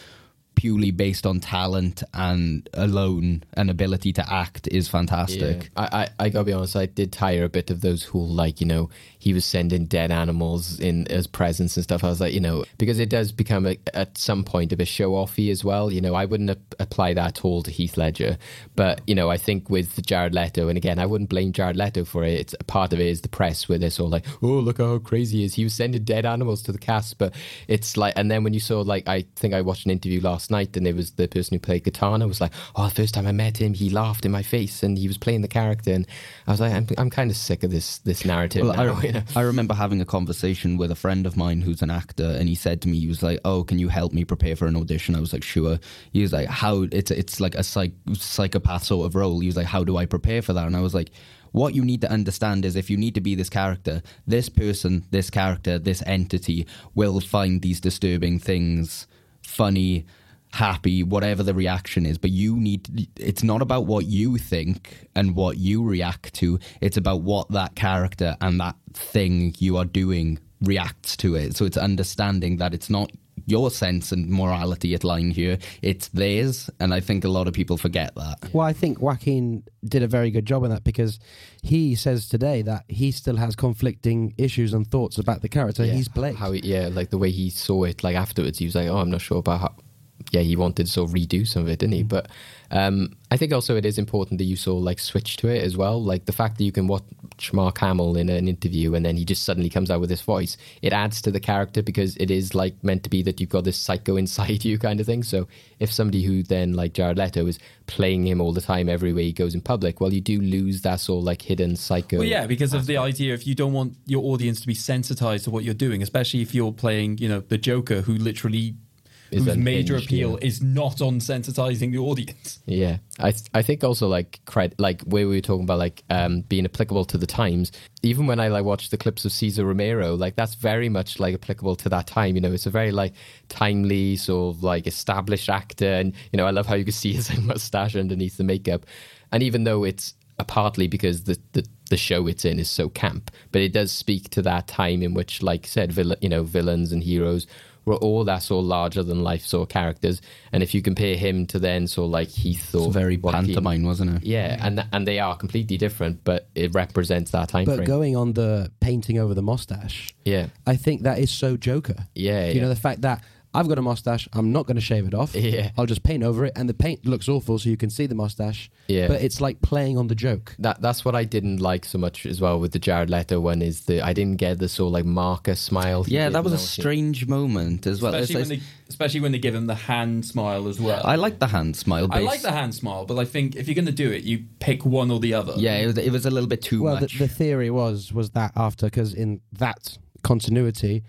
purely based on talent and alone and ability to act is fantastic. Yeah. I, I, I gotta be honest, I did tire a bit of those who like, you know, he was sending dead animals in as presents and stuff. I was like, you know, because it does become a, at some point of a bit show offy as well. You know, I wouldn't ap- apply that at all to Heath Ledger, but you know, I think with Jared Leto, and again, I wouldn't blame Jared Leto for it. It's part of it is the press where they're sort of like, oh, look how crazy he is. He was sending dead animals to the cast, but it's like, and then when you saw like, I think I watched an interview last night, and it was the person who played Katana was like, oh, the first time I met him, he laughed in my face, and he was playing the character, and I was like, I'm, I'm kind of sick of this this narrative Well. I, I remember having a conversation with a friend of mine who's an actor, and he said to me, he was like, "Oh, can you help me prepare for an audition?" I was like, "Sure." He was like, "How?" It's it's like a psych, psychopath sort of role. He was like, "How do I prepare for that?" And I was like. What you need to understand is if you need to be this character, this person, this character, this entity will find these disturbing things funny, happy, whatever the reaction is. But you need, it's not about what you think and what you react to, it's about what that character and that thing you are doing reacts to it. So it's understanding that it's not your sense and morality at line here, it's theirs. And I think a lot of people forget that. Well, I think Joaquin did a very good job in that because he says today that he still has conflicting issues and thoughts about the character Yeah, he's played. How, he- yeah, like the way he saw it, like afterwards, he was like, "Oh, I'm not sure about how." Yeah, he wanted to sort of redo some of it, didn't he? But um, I think also it is important that you sort of like switch to it as well. Like the fact that you can watch Mark Hamill in an interview and then he just suddenly comes out with this voice, it adds to the character because it is like meant to be that you've got this psycho inside you kind of thing. So if somebody who then like Jared Leto is playing him all the time everywhere he goes in public, well, you do lose that sort of like hidden psycho. Well, yeah, because of the idea if you don't want your audience to be sensitized to what you're doing, especially if you're playing, you know, the Joker, who literally Is whose major appeal yeah. is not on sensitizing the audience. Yeah, I th- I think also like cred- like where we were talking about like um, being applicable to the times. Even when I like watch the clips of Cesar Romero, like that's very much like applicable to that time. You know, it's a very like timely sort of like established actor, and you know I love how you can see his mustache underneath the makeup. And even though it's uh, partly because the, the the show it's in is so camp, but it does speak to that time in which, like I said, vill- you know, villains and heroes were all that sort of larger than life sort of characters. And if you compare him to then sort of like Heath or It's very Joaquin- pantomime, wasn't it? yeah, and th- and they are completely different, but it represents that time but frame. going on the painting over the mustache, yeah, I think that is so Joker. yeah, You yeah. know, the fact that I've got a mustache, I'm not going to shave it off. Yeah. I'll just paint over it, and the paint looks awful, so you can see the mustache. Yeah. But it's like playing on the joke. that that's what I didn't like so much as well with the Jared Leto one is the I didn't get the sort of like marker smile. Yeah, that was a when it. strange moment as well. Especially It's- when, they, especially when they give him the hand smile as well. I like the hand smile. I like the hand smile, but I think if you're going to do it, you pick one or the other. Yeah, it was, it was a little bit too much. well, the, the theory was was that after because in that continuity,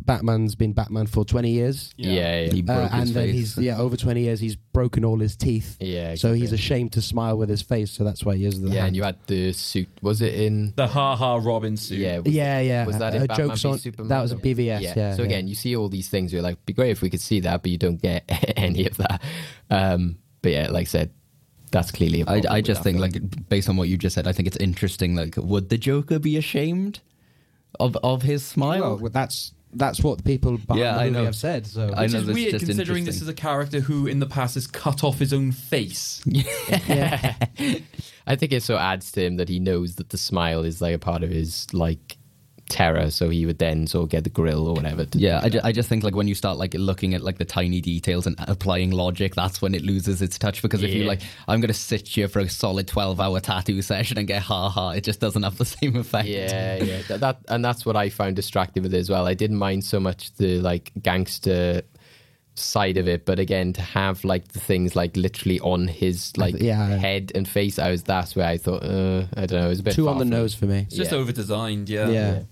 Batman's been Batman for 20 years. Yeah, yeah, He yeah. broke Uh, and his then face. he's yeah over 20 years he's broken all his teeth Yeah, so he's exactly. ashamed to smile with his face so that's why he is the Yeah, hand. and you had the suit. Was it in? The ha ha Robin suit. Yeah, was, yeah yeah Was that in uh, Batman jokes v on Superman? that was a BVS yeah, so yeah. again, you see all these things. You're like, be great if we could see that, but you don't get any of that. Um, but yeah, like I said, that's clearly. A I, problem I just think, film. like, based on what you just said, I think it's interesting. Like, would the Joker be ashamed of of his smile? well, that's that's what the people behind Yeah, the I movie know. have said so I Which know is that's weird just considering this is a character who in the past has cut off his own face. Yeah, I think it so adds to him that he knows that the smile is like a part of his like terror, so he would then sort of get the grill or whatever. To yeah, I, ju- I just think like when you start like looking at like the tiny details and applying logic, that's when it loses its touch. Because if you Yeah. like, I'm gonna sit here for a solid twelve hour tattoo session and get ha ha, it just doesn't have the same effect. Yeah, yeah, that, that and that's what I found distracting with it as well. I didn't mind so much the like gangster side of it, but again, to have like the things like literally on his like yeah. head and face, I was that's where I thought, uh, I don't know, it was a bit too far on the from- nose for me It's just Yeah. over designed, yeah. yeah.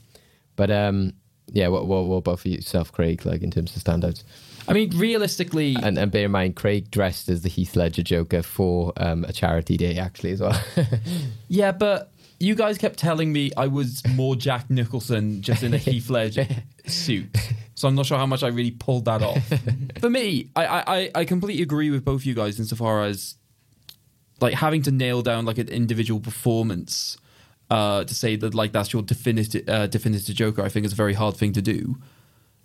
But um, yeah, what what what about for yourself, Craig? Like in terms of standouts, I mean, realistically, and and bear in mind, Craig dressed as the Heath Ledger Joker for um a charity day actually as well. yeah, but you guys kept telling me I was more Jack Nicholson just in a Heath Ledger suit. So I'm not sure how much I really pulled that off. For me, I, I, I- I completely agree with both you guys insofar as like having to nail down like an individual performance uh, to say that like that's your definitive uh, definitive Joker. I think is a very hard thing to do.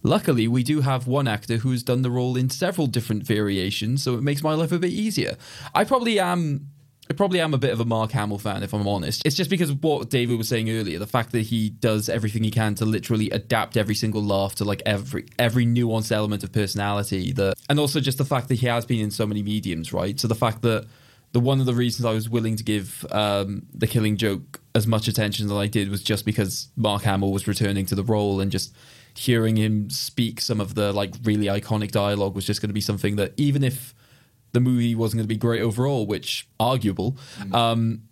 Luckily, we do have one actor who's done the role in several different variations, so it makes my life a bit easier. I probably am I probably am a bit of a Mark Hamill fan, if I'm honest. It's just because of what David was saying earlier, the fact that he does everything he can to literally adapt every single laugh to like every every nuanced element of personality. That and also just the fact that he has been in so many mediums, right? So the fact that the one of the reasons I was willing to give um, the Killing Joke as much attention as I did was just because Mark Hamill was returning to the role and just hearing him speak some of the like really iconic dialogue was just going to be something that even if the movie wasn't going to be great overall, which arguable. Um,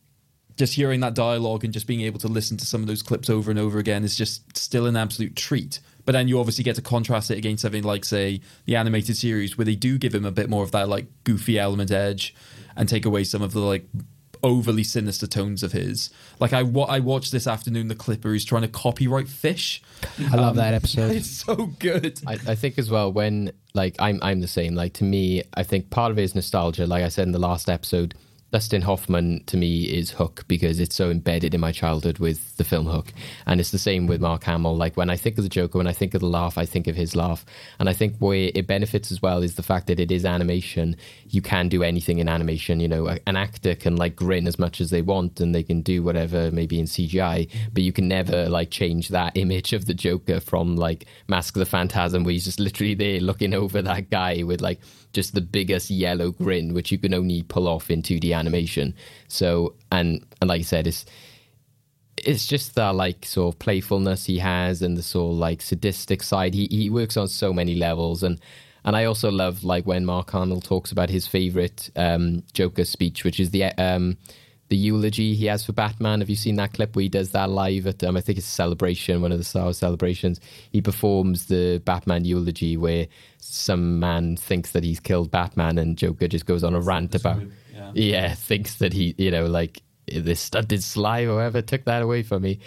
just hearing that dialogue and just being able to listen to some of those clips over and over again is just still an absolute treat. But then you obviously get to contrast it against something like, say, the animated series, where they do give him a bit more of that like goofy element edge and take away some of the like overly sinister tones of his. Like I, wa- I watched this afternoon the clip where he's trying to copyright fish. I love um, that episode. It's so good. I, I think as well when like I'm I'm the same. Like to me, I think part of it is nostalgia. Like I said in the last episode, Dustin Hoffman to me is Hook because it's so embedded in my childhood with the film Hook, and it's the same with Mark Hamill. Like when I think of the Joker, when I think of the laugh, I think of his laugh, and I think where it benefits as well is the fact that it is animation. You can do anything in animation. You know, an actor can like grin as much as they want, and they can do whatever maybe in CGI, but you can never like change that image of the Joker from like Mask of the Phantasm, where he's just literally there looking over that guy with like just the biggest yellow grin, which you can only pull off in 2D animation. So, and and like I said, it's it's just that like sort of playfulness he has and the sort of like sadistic side. He he works on so many levels and. And I also love like when Mark Hamill talks about his favorite um, Joker speech, which is the um, the eulogy he has for Batman. Have you seen that clip where he does that live at um, I think it's a celebration, one of the Star Wars celebrations. He performs the Batman eulogy where some man thinks that he's killed Batman, and Joker just goes on a rant about yeah. yeah, thinks that he you know like this stunted sly or whoever took that away from me.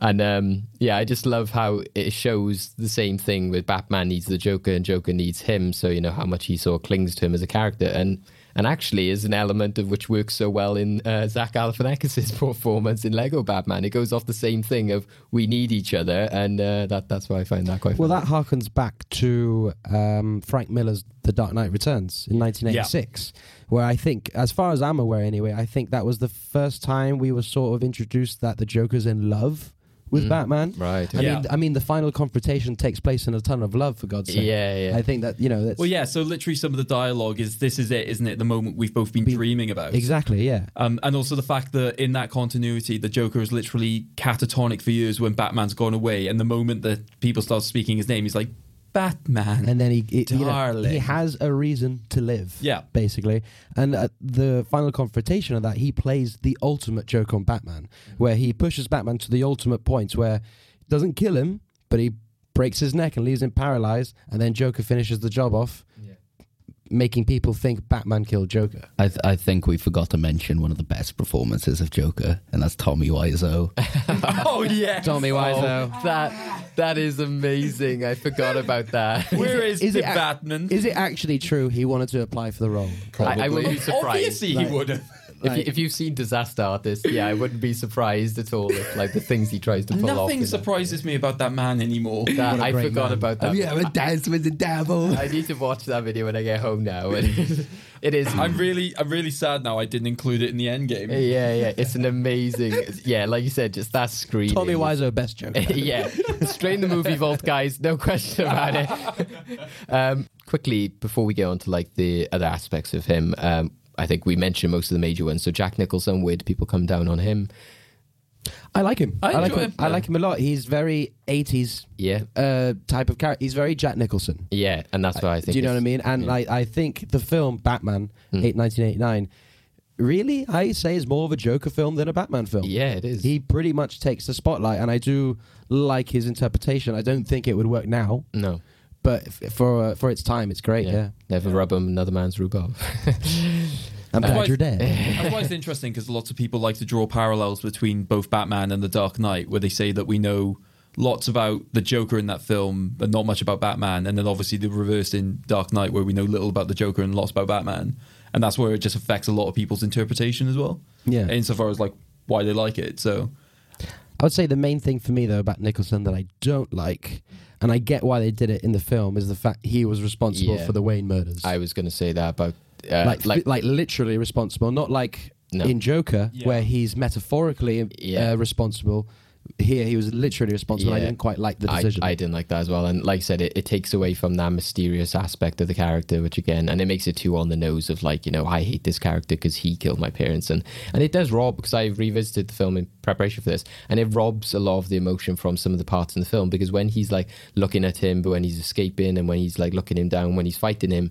And um, yeah, I just love how it shows the same thing with Batman needs the Joker and Joker needs him. So you know how much he sort of clings to him as a character, and and actually is an element of which works so well in uh, Zach Galifianakis' performance in Lego Batman. It goes off the same thing of we need each other, and uh, that that's why I find that quite. Well, funny. that harkens back to um, Frank Miller's The Dark Knight Returns in 1986, where I think, as far as I'm aware anyway, I think that was the first time we were sort of introduced that the Joker's in love with Mm. Batman. right. I Yeah. mean, I mean, the final confrontation takes place in a tunnel of love, for God's sake. Yeah, yeah. I think that you know that's Well, yeah. So literally, some of the dialogue is this is it, isn't it? The moment we've both been Be- dreaming about. exactly yeah. Um, and also the fact that in that continuity, the Joker is literally catatonic for years when Batman's gone away, and the moment that people start speaking his name, he's like Batman. and then he, he you know, he has a reason to live. Yeah. basically. And at the final confrontation of that, he plays the ultimate joke on Batman, where he pushes Batman to the ultimate point where he doesn't kill him, but he breaks his neck and leaves him paralyzed, and then Joker finishes the job off. Making people think Batman killed Joker. I, th- I think we forgot to mention one of the best performances of Joker, and that's Tommy Wiseau. oh yeah, Tommy oh, Wiseau. that that is amazing. I forgot about that. Where is, is the it ac- Batman? Is it actually true he wanted to apply for the role? I, I wouldn't be surprised. Obviously, he Like- would have. If, you, if you've seen Disaster Artist, yeah, I wouldn't be surprised at all if like the things he tries to pull off. Nothing surprises me about that man anymore. That, What a I great forgot man. about that. Have you ever danced with the devil? I need to watch that video when I get home now. It is. I'm really, I'm really sad now. I didn't include it in the end game. yeah, yeah. It's an amazing. Yeah, like you said, just that screen. Tommy Wiseau, best Joker. yeah, straight in the movie vault, guys. No question about it. Um, quickly before we get on to like the other aspects of him, um, I think we mentioned most of the major ones. So Jack Nicholson, where do people come down on him? I like him. I like him. him. I like him a lot. He's very 80s Yeah, uh, type of character. He's very Jack Nicholson. yeah, and that's why I think. Do you know what I mean? And yeah. like, I think the film Batman, Mm. eight, 1989, really, I say is more of a Joker film than a Batman film. Yeah, it is. He pretty much takes the spotlight, and I do like his interpretation. I don't think it would work now, no. But for uh, for its time, it's great. Yeah, Never rub him another man's rhubarb. I'm glad Otherwise- you're there. That's why it's interesting because lots of people like to draw parallels between both Batman and The Dark Knight, where they say that we know lots about the Joker in that film, but not much about Batman, and then obviously the reverse in Dark Knight, where we know little about the Joker and lots about Batman, and that's where it just affects a lot of people's interpretation as well. Yeah. insofar as like why they like it. So I would say the main thing for me though about Nicholson that I don't like, and I get why they did it in the film, is the fact he was responsible Yeah. for the Wayne murders. I was going to say that about uh, like, like like, literally responsible, not like No. in Joker, Yeah. where he's metaphorically Yeah. uh, responsible. Here, he was literally responsible. I didn't quite like the decision. I didn't like that as well. And like I said, it, it takes away from that mysterious aspect of the character, which again, and it makes it too on the nose of like, you know, I hate this character because he killed my parents. And, and it does rob, because I revisited the film in preparation for this, and it robs a lot of the emotion from some of the parts in the film because when he's like looking at him, but when he's escaping and when he's like looking him down, when he's fighting him,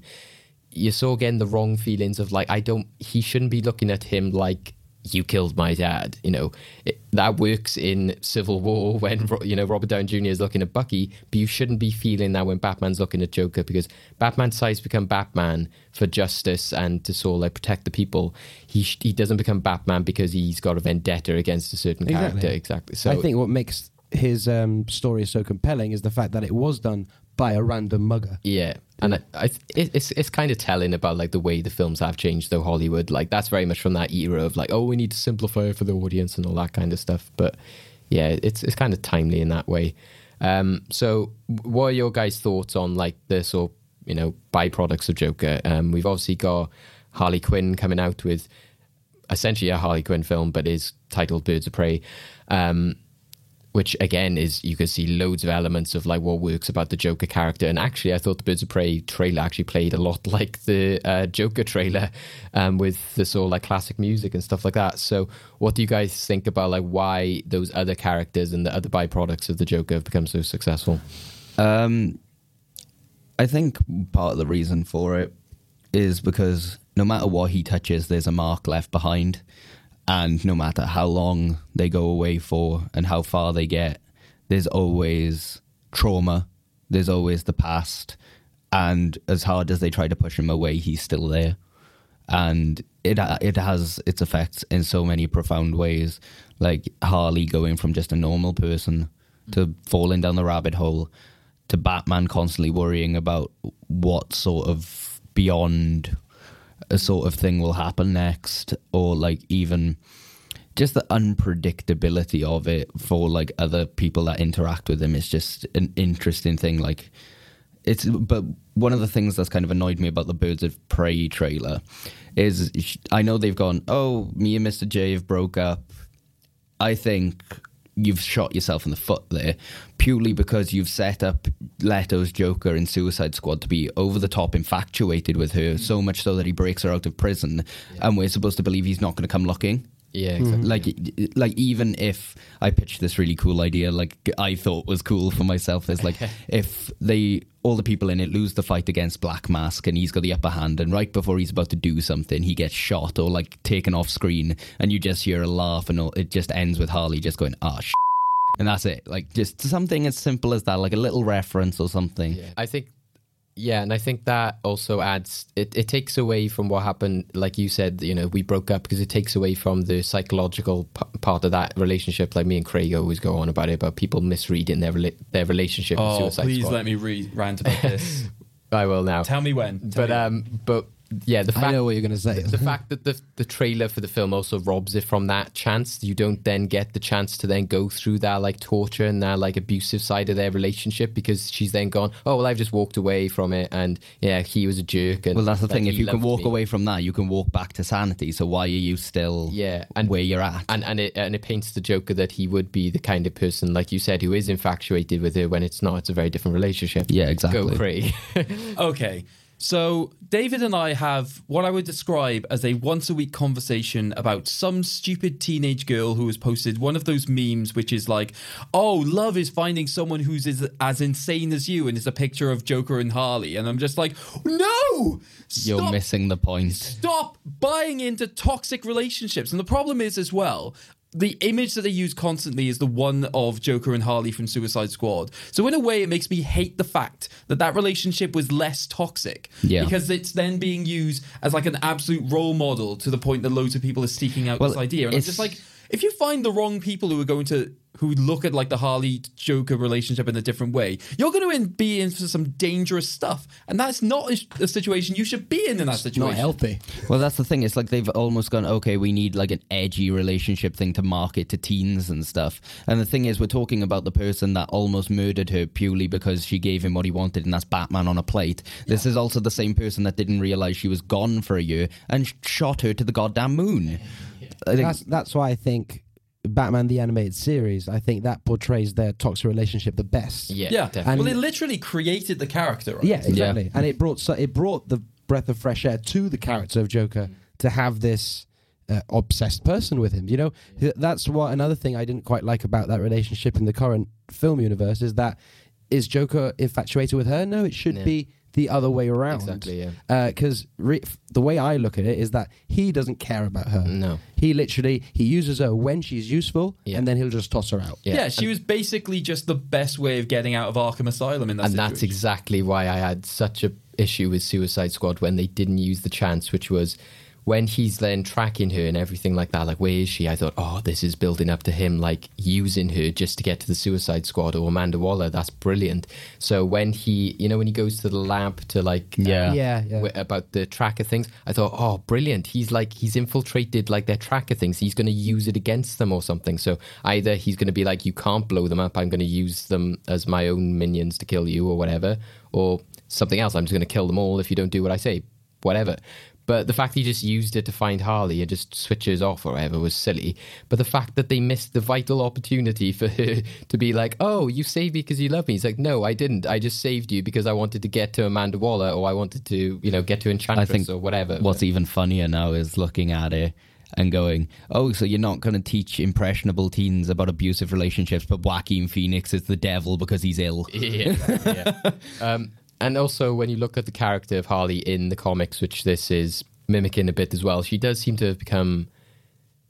you're so getting the wrong feelings of like, I don't, he shouldn't be looking at him like, you killed my dad. You know it, that works in Civil War when you know Robert Downey Jr. is looking at Bucky, but you shouldn't be feeling that when Batman's looking at Joker because Batman decides to become Batman for justice and to sort of like protect the people. He sh- he doesn't become Batman because he's got a vendetta against a certain Exactly. character. Exactly. So I think what makes his um, story so compelling is the fact that it was done by a random mugger. Yeah, and I, I, it's it's kind of telling about like the way the films have changed, though Hollywood. Like that's very much from that era of like, oh, we need to simplify it for the audience and all that kind of stuff. But yeah, it's it's kind of timely in that way. Um, so, what are your guys' thoughts on like the sort you know byproducts of Joker? Um, we've obviously got Harley Quinn coming out with essentially a Harley Quinn film, but is titled Birds of Prey. Um, which again is you can see loads of elements of like what works about the Joker character. And actually, I thought the Birds of Prey trailer actually played a lot like the uh, Joker trailer, um, with the sort of like classic music and stuff like that. So, what do you guys think about like why those other characters and the other byproducts of the Joker have become so successful? Um, I think part of the reason for it is because no matter what he touches, there's a mark left behind. And no matter how long they go away for and how far they get, there's always trauma. There's always the past. And as hard as they try to push him away, he's still there. And it it has its effects in so many profound ways. Like Harley going from just a normal person to falling down the rabbit hole to Batman constantly worrying about what sort of beyond a sort of thing will happen next, or like even just the unpredictability of it for like other people that interact with him is just an interesting thing. Like it's, but one of the things that's kind of annoyed me about the Birds of Prey trailer is I know they've gone, oh, me and Mr. J have broke up. I think you've shot yourself in the foot there purely because you've set up Leto's Joker in Suicide Squad to be over the top infatuated with her, so much so that he breaks her out of prison, and we're supposed to believe he's not going to come looking. Yeah, mm-hmm. exactly. Like, like even if I pitched this really cool idea, like I thought was cool for myself, is like if they all the people in it lose the fight against Black Mask and he's got the upper hand, and right before he's about to do something, he gets shot or like taken off screen, and you just hear a laugh, and all, it just ends with Harley just going, "Ah, sh-. and that's it. Like just something as simple as that, like a little reference or something. Yeah. I think, yeah, and I think that also adds it. It takes away from what happened, like you said. You know, we broke up because it takes away from the psychological p- part of that relationship. Like me and Craig always go on about it about people misreading their rela- their relationship. Oh, Suicide please Squad. let me re- rant about this. I will now. Tell me when. Tell but me. um, but yeah, the fact I know what you're going to say. the fact that the the trailer for the film also robs it from that chance. You don't then get the chance to then go through that like torture and that like abusive side of their relationship because she's then gone. Oh well, I've just walked away from it, and yeah, he was a jerk. And Well, that's the like, thing. If you can walk me. away from that, you can walk back to sanity. So why are you still Yeah, and- where you're at? and and it and it paints the Joker that he would be the kind of person, like you said, who is infatuated with her when it's not. It's a very different relationship. Yeah, exactly. Go Craig. Okay. So, David and I have what I would describe as a once a week conversation about some stupid teenage girl who has posted one of those memes, which is like, oh, love is finding someone who's as, as insane as you. And it's a picture of Joker and Harley. And I'm just like, no! You're missing the point. Stop buying into toxic relationships. And the problem is, as well, the image that they use constantly is the one of Joker and Harley from Suicide Squad. So, in a way, it makes me hate the fact that that relationship was less toxic. Yeah. Because it's then being used as like an absolute role model to the point that loads of people are seeking out Well, this idea. And I'm it's- just like, if you find the wrong people who are going to who look at like the Harley Joker relationship in a different way, you're going to in, be in for some dangerous stuff, and that's not a, a situation you should be in in that situation. Not healthy. Well, that's the thing. It's like they've almost gone, okay, we need like an edgy relationship thing to market to teens and stuff. And the thing is, we're talking about the person that almost murdered her purely because she gave him what he wanted, and that's Batman on a plate. This is also the same person that didn't realize she was gone for a year and shot her to the goddamn moon. I think That's that's why I think Batman the animated series. I think that portrays their toxic relationship the best. Yeah, Yeah. definitely. well, it literally created the character. Right? Yeah, exactly. And it brought so, it brought the breath of fresh air to the character of Joker to have this uh, obsessed person with him. You know, that's what another thing I didn't quite like about that relationship in the current film universe is that is Joker infatuated with her? No, it should Yeah. be the other way around. Exactly, yeah. Uh, because re- f- the way I look at it is that he doesn't care about her. No. He literally he uses her when she's useful, Yeah. and then he'll just toss her out. Yeah. Yeah, she was basically just the best way of getting out of Arkham Asylum in that and that's exactly why I had such a issue with Suicide Squad when they didn't use the chance, which was when he's then tracking her and everything like that. Like, where is she? I thought, oh, this is building up to him like using her just to get to the Suicide Squad or Amanda Waller. That's brilliant. So when he, you know, when he goes to the lab to like, uh, Yeah. Yeah, yeah. wi- about the tracker things, I thought, oh, brilliant. He's like, he's infiltrated like their tracker things. He's going to use it against them or something. So either he's going to be like, you can't blow them up. I'm going to use them as my own minions to kill you or whatever. Or something else. I'm just going to kill them all if you don't do what I say. Whatever. But the fact he just used it to find Harley and just switches off or whatever was silly. But the fact that they missed the vital opportunity for her to be like, oh, you saved me because you love me. He's like, no, I didn't. I just saved you because I wanted to get to Amanda Waller or I wanted to, you know, get to Enchantress I think or whatever. What's even funnier now is looking at it and going, "Oh, so you're not going to teach impressionable teens about abusive relationships, but Joaquin Phoenix is the devil because he's ill." yeah, yeah. Um, and also, when you look at the character of Harley in the comics, which this is mimicking a bit as well, she does seem to have become.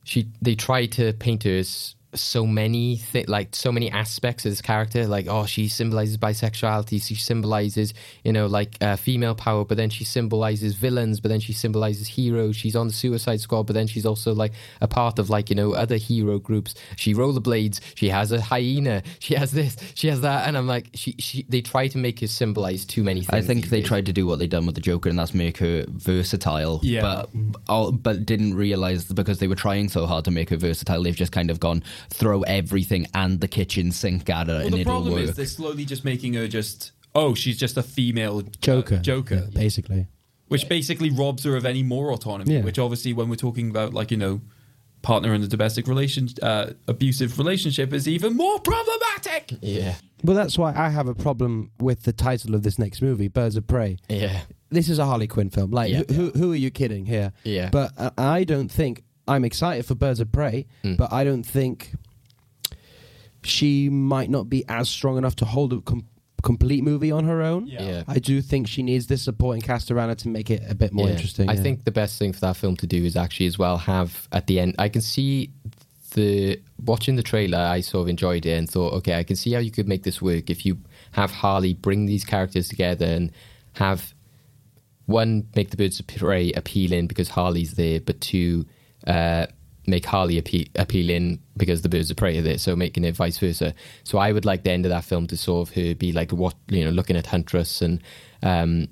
She they try to paint her as so many thi- like so many aspects of this character like oh she symbolizes bisexuality she symbolizes you know like uh, female power but then she symbolizes villains but then she symbolizes heroes she's on the suicide squad but then she's also like a part of like you know other hero groups she rollerblades she has a hyena she has this she has that and i'm like she, she they try to make her symbolize too many things I think they days. tried to do what they done with the Joker, and that's make her versatile. Yeah. but all, but didn't realize because they were trying so hard to make her versatile, they've just kind of gone throw everything and the kitchen sink at her, Well, and the it'll problem work. is they're slowly just making her just oh she's just a female uh, Joker. Joker, Yeah, basically. which basically robs her of any more autonomy. Yeah. Which obviously, when we're talking about like you know partner in a domestic relation uh, abusive relationship, is even more problematic. yeah Well, that's why I have a problem with the title of this next movie, Birds of Prey. yeah This is a Harley Quinn film. Like, Yeah. who, who, who are you kidding here? Yeah. But uh, I don't think I'm excited for Birds of Prey, Mm. but I don't think she might not be as strong enough to hold a com- complete movie on her own. Yeah. I do think she needs this supporting cast around her to make it a bit more Yeah. interesting. I yeah. think the best thing for that film to do is actually as well have at the end. I can see the watching the trailer. I sort of enjoyed it and thought, okay, I can see how you could make this work if you have Harley bring these characters together and have one make the birds of prey appealing because Harley's there, but two. Uh, Make Harley appe- appealing because the birds of prey are there, so making it vice versa. So I would like the end of that film to sort of her be like what you know, looking at Huntress and um,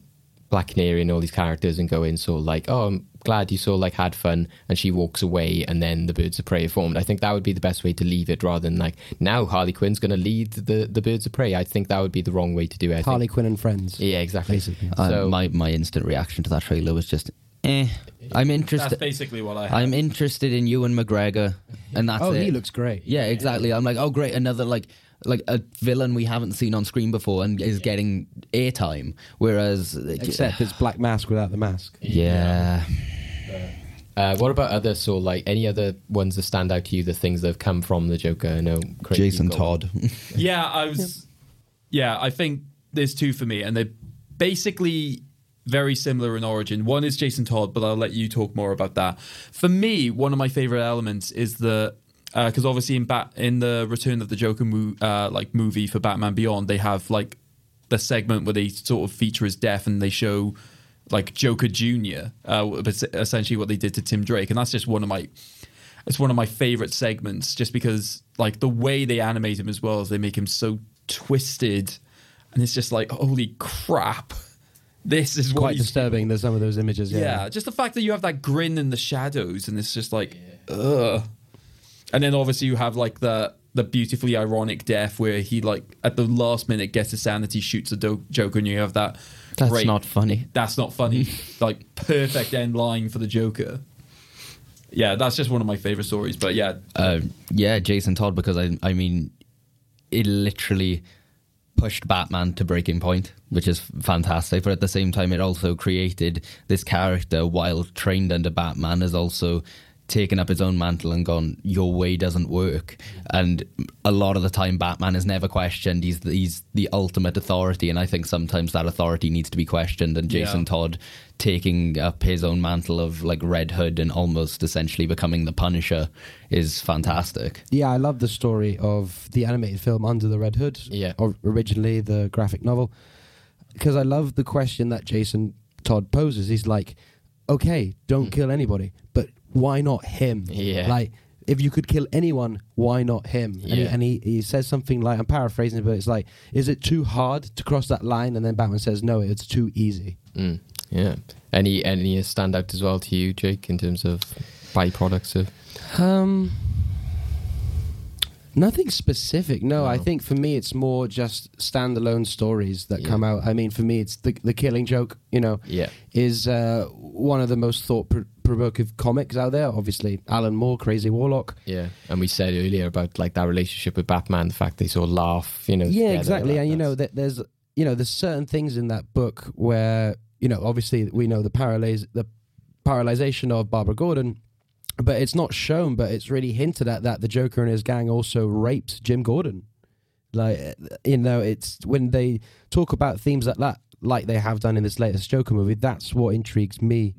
Black Canary and all these characters and going sort of like, oh, I'm glad you sort of like had fun, and she walks away, and then the Birds of Prey are formed. I think that would be the best way to leave it, rather than like now Harley Quinn's going to lead the the Birds of Prey. I think that would be the wrong way to do it. I Harley think. Quinn and Friends. yeah, exactly. Basically. Uh, So my my instant reaction to that trailer was just, eh. I'm interested. That's interested. basically what I. Have. I'm interested in Ewan McGregor, and that's Oh, it. he looks great. Yeah, exactly. I'm like, oh, great, another like like a villain we haven't seen on screen before and is getting airtime. Whereas, Except it's Black Mask without the mask. yeah, Uh, what about other sort of like any other ones that stand out to you? The things that have come from the Joker. I know Craig, Jason you've got one. Todd. Yeah, I was. Yeah, I think there's two for me, and they're basically very similar in origin. One is Jason Todd, but I'll let you talk more about that. For me, one of my favorite elements is the because obviously in Bat in the Return of the Joker mo- uh, like movie for Batman Beyond, they have like the segment where they sort of feature his death and they show like Joker Junior, uh, essentially what they did to Tim Drake, and that's just one of my it's one of my favorite segments just because like the way they animate him as well as they make him so twisted and it's just like holy crap this is Quite disturbing. There's some of those images. yeah. Yeah. just the fact that you have that grin in the shadows and it's just like ugh and then obviously you have like the the beautifully ironic death where he like at the last minute gets his sanity shoots a do- joker and you have that That's great- not funny. that's not funny like perfect end line for the joker yeah, that's just one of my favorite stories. But yeah, Uh, yeah, Jason Todd, because I, I mean, it literally pushed Batman to breaking point, which is fantastic. But at the same time, it also created this character while trained under Batman, is also taken up his own mantle and gone, "Your way doesn't work." And a lot of the time, Batman is never questioned. He's the, he's the ultimate authority, and I think sometimes that authority needs to be questioned. And Jason Yeah. Todd taking up his own mantle of like Red Hood and almost essentially becoming the Punisher is fantastic. Yeah, I love the story of the animated film Under the Red Hood. Yeah. Or originally the graphic novel. Because I love the question that Jason Todd poses. He's like, okay, don't kill anybody, but why not him? Yeah. Like, if you could kill anyone, why not him? And, he, and he, he says something like, I'm paraphrasing, but it's like, is it too hard to cross that line? And then Batman says, no, it's too easy. Mm, yeah. Any any stand out as well to you, Jake, in terms of byproducts of? Um, nothing specific. No, I think for me it's more just standalone stories that come out. I mean, for me it's the the Killing Joke. You know, Yeah. is uh, one of the most thought pr- provocative comics out there. Obviously, Alan Moore, Crazy Warlock. Yeah, and we said earlier about like that relationship with Batman, the fact they sort of laugh, you know. yeah, together, exactly. that- And you know that's- that there's you know there's certain things in that book where you know obviously we know the paralyze the paralyzation of Barbara Gordon. But it's not shown, but it's really hinted at that the Joker and his gang also raped Jim Gordon. Like you know, it's when they talk about themes like that, like they have done in this latest Joker movie. That's what intrigues me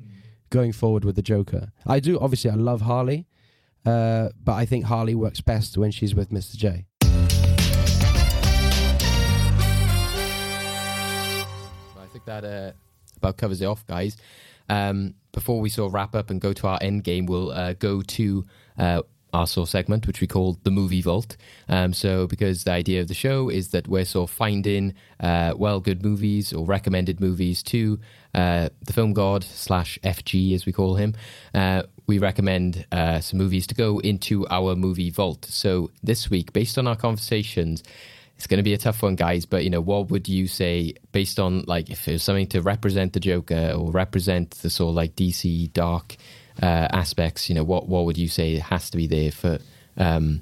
going forward with the Joker. I do obviously I love Harley, uh, but I think Harley works best when she's with Mr. J. I think that uh, about covers it off, guys. Um, before we sort of wrap up and go to our end game, we'll uh, go to uh, our sort of segment, which we call the movie vault. Um, so, because the idea of the show is that we're sort of finding uh, well good movies or recommended movies to uh, the film god slash FG, as we call him. Uh, we recommend uh, some movies to go into our movie vault. So, this week, based on our conversations, it's going to be a tough one, guys. But you know, what would you say based on like if it was something to represent the Joker or represent the sort of like DC dark uh, aspects? You know, what what would you say has to be there for um,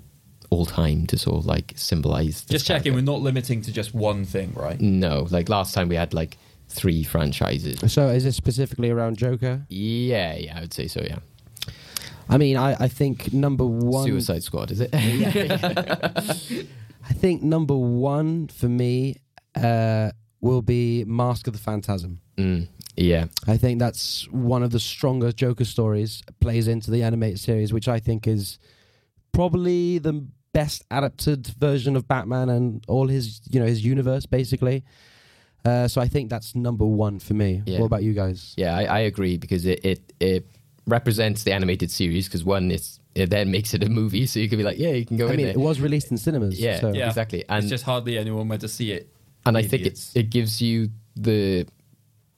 all time to sort of like symbolize? just checking, character? we're not limiting to just one thing, right? No, like last time we had like three franchises. So is it specifically around Joker? Yeah, yeah, I would say so. Yeah, I mean, I, I think number one. Suicide Squad is it? I think number one for me uh, will be Mask of the Phantasm. mm, yeah, I think that's one of the stronger Joker stories. Plays into the animated series, which I think is probably the best adapted version of Batman and all his, you know, his universe basically. Uh, so I think that's number one for me. Yeah. What about you guys? Yeah, I, I agree because it, it, it represents the animated series because one, it's, it then makes it a movie, so you can be like, yeah, you can go I in mean, there. it was released in cinemas. Yeah, so. yeah. Exactly. And- it's just hardly anyone went to see it. and I think it, it gives you the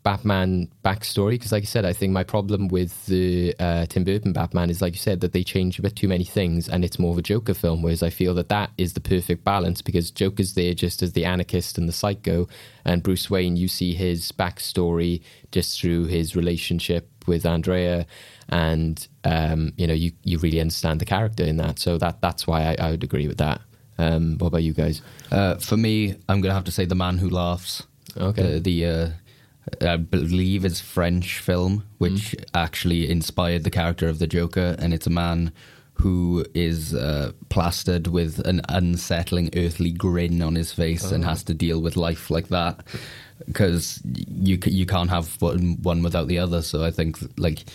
Batman backstory because, like I said, I think my problem with the uh, Tim Burton Batman is, like you said, that they change a bit too many things, and it's more of a Joker film. Whereas I feel that that is the perfect balance because Joker's there just as the anarchist and the psycho, and Bruce Wayne, you see his backstory just through his relationship with Andrea, and um, you know, you you really understand the character in that. So that that's why I, I would agree with that. Um, what about you guys? Uh, for me, I'm going to have to say The Man Who Laughs. Okay. Uh, the, uh, I believe it's French film, which actually inspired the character of the Joker, and it's a man who is uh, plastered with an unsettling earthly grin on his face and has to deal with life like that because you you can't have one, one without the other. So I think like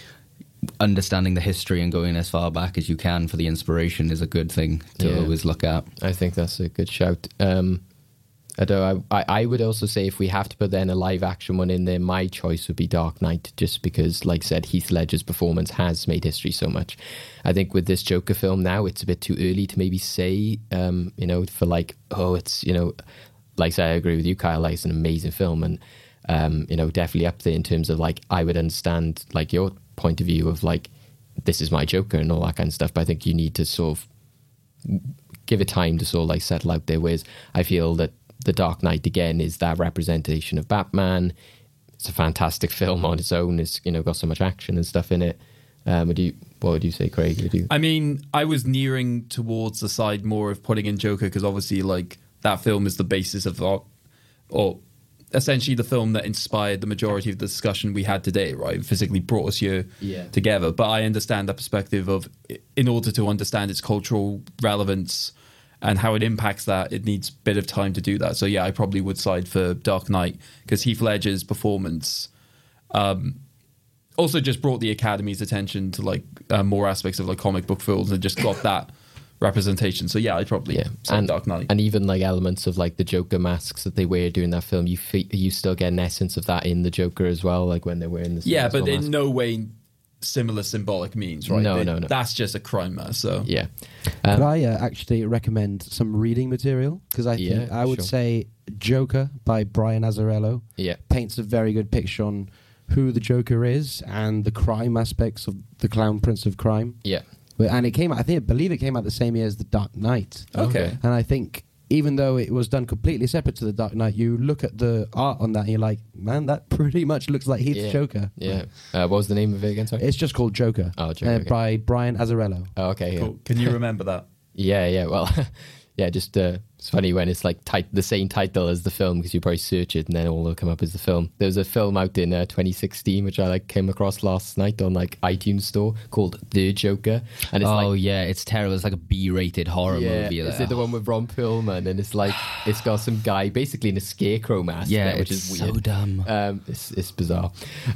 understanding the history and going as far back as you can for the inspiration is a good thing to Yeah. always look at. I think that's a good shout. Um, although I, I, I would also say if we have to put then a live action one in there, my choice would be Dark Knight, just because, like I said, Heath Ledger's performance has made history so much. I think with this Joker film now, it's a bit too early to maybe say, um, you know, for like, oh, it's, you know, like I said, I agree with you, Kyle, like it's an amazing film and, um, you know, definitely up there in terms of like, I would understand like your point of view of like, this is my Joker and all that kind of stuff. But I think you need to sort of give it time to sort of like settle out there. Whereas I feel that The Dark Knight again is that representation of Batman. It's a fantastic film on its own. It's you know got so much action and stuff in it. Um, would you What would you say, Craig? Would you? I mean, I was nearing towards the side more of putting in Joker because obviously, like that film is the basis of our, or essentially the film that inspired the majority of the discussion we had today. Right, physically brought us here Yeah. together. But I understand that perspective of, in order to understand its cultural relevance and how it impacts that, it needs a bit of time to do that. So yeah, I probably would side for Dark Knight because Heath Ledger's performance also just brought the Academy's attention to like uh, more aspects of like comic book films and just got that representation. So yeah, I'd probably Yeah, and Dark Knight. and even like elements of like the Joker masks that they wear during that film, you fe- you still get an essence of that in the Joker as well, like when they're wearing the yeah, but in mask. no way similar symbolic means, right? No, They- no, no. That's just a crime mask. So yeah, Could um, I uh, actually recommend some reading material? Because I think Yeah, I would sure. say Joker by Brian Azzarello yeah, paints a very good picture on who the Joker is and the crime aspects of the Clown Prince of Crime. yeah. But- And it came out, I think, I believe it came out the same year as The Dark Knight. okay. And I think even though it was done completely separate to The Dark Knight, you look at the art on that and you're like, man, that pretty much looks like Heath's yeah. Joker. Yeah. Uh, what was the name of it again? Sorry. It's just called Joker. Oh, Joker, uh, okay. By Brian Azzarello. oh, okay. Yeah. Cool. Can you remember that? Yeah, yeah. Well, yeah. Just uh, it's funny when it's like tit- the same title as the film because you probably search it and then all will come up as the film. There was a film out in uh, 2016 which I like came across last night on like iTunes Store called The Joker, and it's oh like. yeah, it's terrible. It's like a B-rated horror Yeah, movie. is like, it the one with Ron Perlman? And it's like it's got some guy basically in a scarecrow mask. Yeah, there, which it's is so weird. dumb. Um, it's, it's bizarre.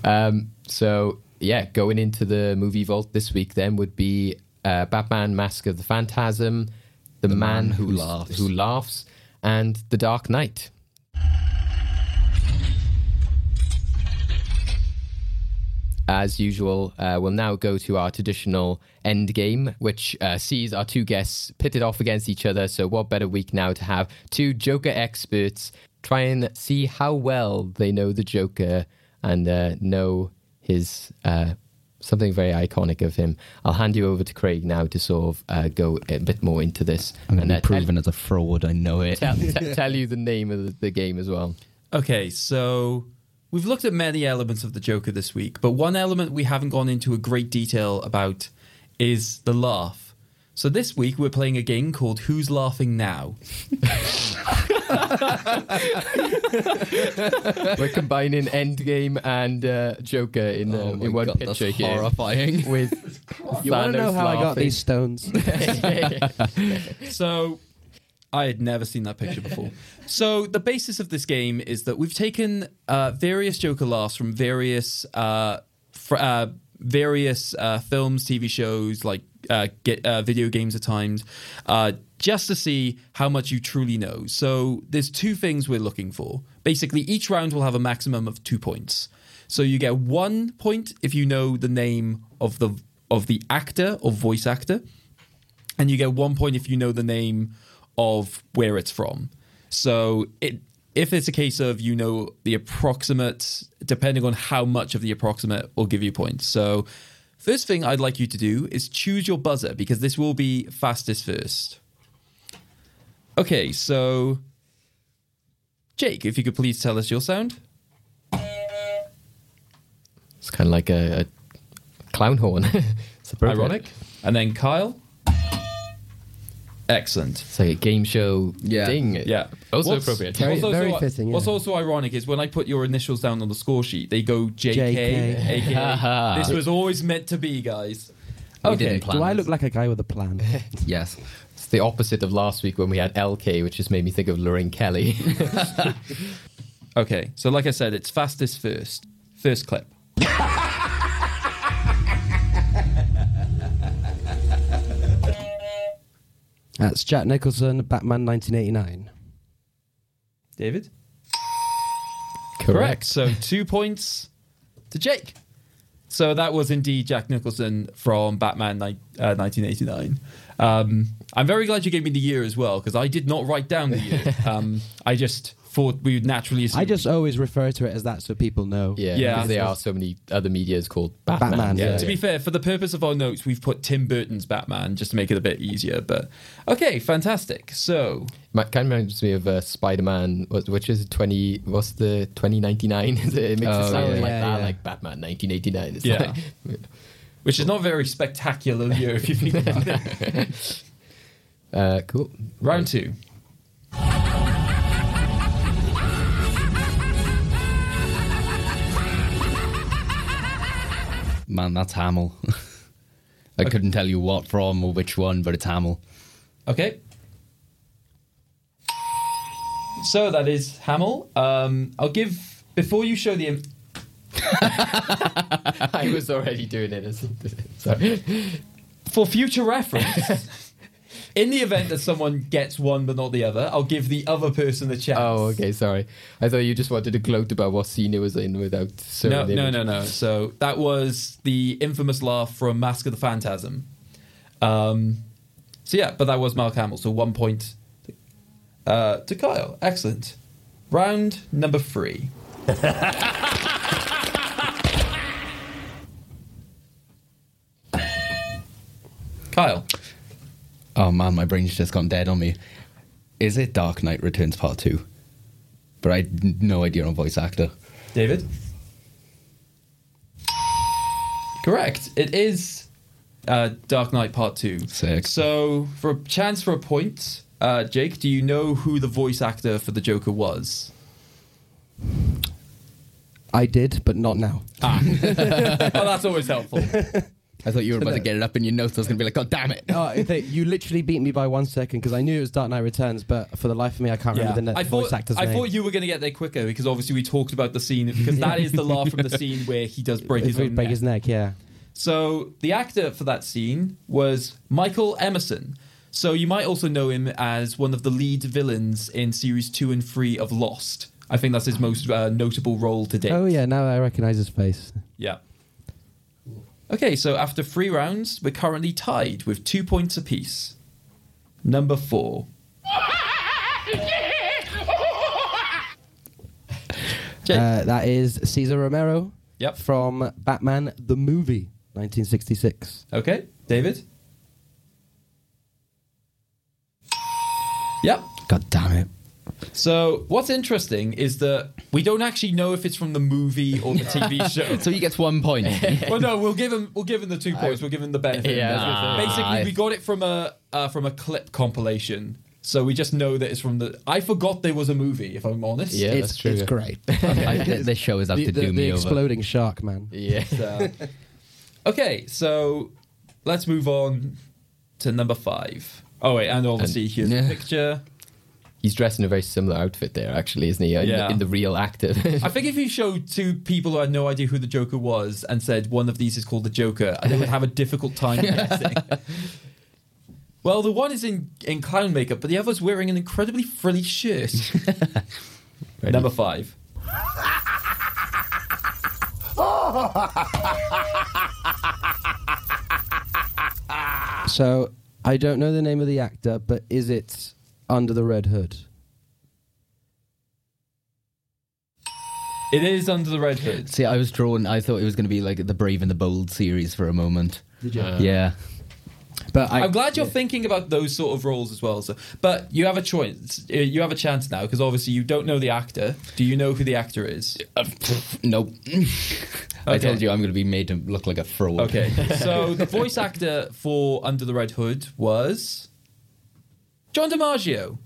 Um, so yeah, going into the movie vault this week then would be uh, Batman: Mask of the Phantasm, The, Man, Man Who Laughs. Who Laughs, and The Dark Knight. As usual, uh, we'll now go to our traditional end game, which uh, sees our two guests pitted off against each other. So, what better week now to have two Joker experts try and see how well they know the Joker and uh, know his uh, something very iconic of him. I'll hand you over to Craig now to sort of uh, go a bit more into this I'm going to be proven as a fraud. I know it. tell, tell, tell you the name of the, the game as well. Okay, so we've looked at many elements of the Joker this week, but one element we haven't gone into a great detail about is the laugh. So this week we're playing a game called Who's Laughing Now? We're combining Endgame and uh, Joker in, Oh um, in one God, picture that's here. horrifying. With You want to know Thanos how I got these stones? So I had never seen that picture before. so the basis of this game is that we've taken uh, various Joker laughs from various uh, fr- uh, various uh, films, TV shows, like uh, get uh, video games at times, uh, just to see how much you truly know. So there's two things we're looking for. Basically, each round will have a maximum of two points. So you get one point if you know the name of the of the actor or voice actor and you get one point if you know the name of where it's from. So it if it's a case of you know the approximate, depending on how much of the approximate, will give you points. So first thing I'd like you to do is choose your buzzer because this will be fastest first. Okay, so Jake, if you could please tell us your sound. It's kind of like a, a clown horn. it's. Ironic. And then Kyle. Excellent. It's like a game show Yeah. ding. Yeah. Also What's- appropriate. Very- what's also- very fitting, yeah. What's also ironic is when I put your initials down on the score sheet, they go JK, JK. aka. this was always meant to be, guys. We Okay. didn't plan Do I this. look like a guy with a plan? Yes. It's the opposite of last week when we had LK, which just made me think of Lorraine Kelly. Okay. So, like I said, it's fastest first. First clip. That's Jack Nicholson, Batman 1989. David? Correct. So, two points to Jake. So, that was indeed Jack Nicholson from Batman uh, 1989. Um, I'm very glad you gave me the year as well because I did not write down the year. um, I just thought we would naturally assume I just always refer to it as that so people know. Yeah, Yeah. because there are so many other medias called Batman. Batman, Yeah, Yeah, to be fair, for the purpose of our notes, we've put Tim Burton's Batman just to make it a bit easier. But okay, fantastic. So Ma- Kind of reminds me of uh, Spider-Man, which is twenty. What's the twenty ninety nine? it makes Oh, it sound yeah. like Yeah, that, yeah. like Batman nineteen eighty nine. Yeah. which is not very spectacular year if you think about it. Uh, cool. Round two. Man, that's Hamill. I couldn't tell you what from or which one, but it's Hamill. Okay. So that is Hamill. Um, I'll give before you show the. Im- I was already doing it. as- Sorry. for future reference, in the event that someone gets one but not the other, I'll give the other person a chance. Oh, okay. Sorry. I thought you just wanted to gloat about what scene it was in without. showing No, the no, no, no. So that was the infamous laugh from Mask of the Phantasm. Um, so yeah, but that was Mark Hamill. So one point uh, to Kyle. Excellent. Round number three. Kyle. Oh man, my brain's just gone dead on me. Is it Dark Knight Returns Part 2? But I had no idea on voice actor. David? Correct. It is uh, Dark Knight Part 2. Sick. So, for a chance for a point, uh, Jake, do you know who the voice actor for the Joker was? I did, but not now. Ah. well, that's always helpful. I thought you were about to get it up in your notes. I was going to be like, God damn it. Oh, I think you literally beat me by one second because I knew it was Dark Knight Returns, but for the life of me, I can't remember the I voice thought, actor's I name. thought you were going to get there quicker because obviously we talked about the scene because that is the laugh from the scene where he does break his If break neck. his neck, yeah. So the actor for that scene was Michael Emerson. So you might also know him as one of the lead villains in series two and three of Lost. I think that's his most uh, notable role to date. Oh yeah, now I recognise his face. Yeah. Okay, so after three rounds, we're currently tied with two points apiece. Number four. Uh, that is Cesar Romero Yep. from Batman the movie, 1966. Okay, David. Yep. God damn it. So what's interesting is that we don't actually know if it's from the movie or the TV show. So he gets one point. well, no, we'll give him we'll give him the two points. We'll give him the benefit. Yeah, I was gonna say. basically, we got it from a uh, from a clip compilation, so we just know that it's from the. I forgot there was a movie. If I'm honest. Yeah, it's, that's true. It's yeah. great. I, this show is out the to the, do the me over. exploding shark, man. Yeah. So- okay, so let's move on to number five. Oh wait, and obviously here's Yeah. the picture. He's dressed in a very similar outfit there, actually, isn't he? In, Yeah. in the real actor. I think if you showed two people who had no idea who the Joker was and said one of these is called the Joker, they would have a difficult time guessing. Well, the one is in, in clown makeup, but the other's wearing an incredibly frilly shirt. Number five. So I don't know the name of the actor, but is it Under the Red Hood? It is Under the Red Hood. See, I was drawn. I thought it was going to be like the Brave and the Bold series for a moment. Did you? Uh, yeah. but I, I'm glad you're thinking about those sort of roles as well. So, but you have a choice. uh, You have a chance now because obviously you don't know the actor. Do you know who the actor is? Uh, nope. I told you I'm going to be made to look like a fraud. Okay, so the voice actor for Under the Red Hood was John DiMaggio,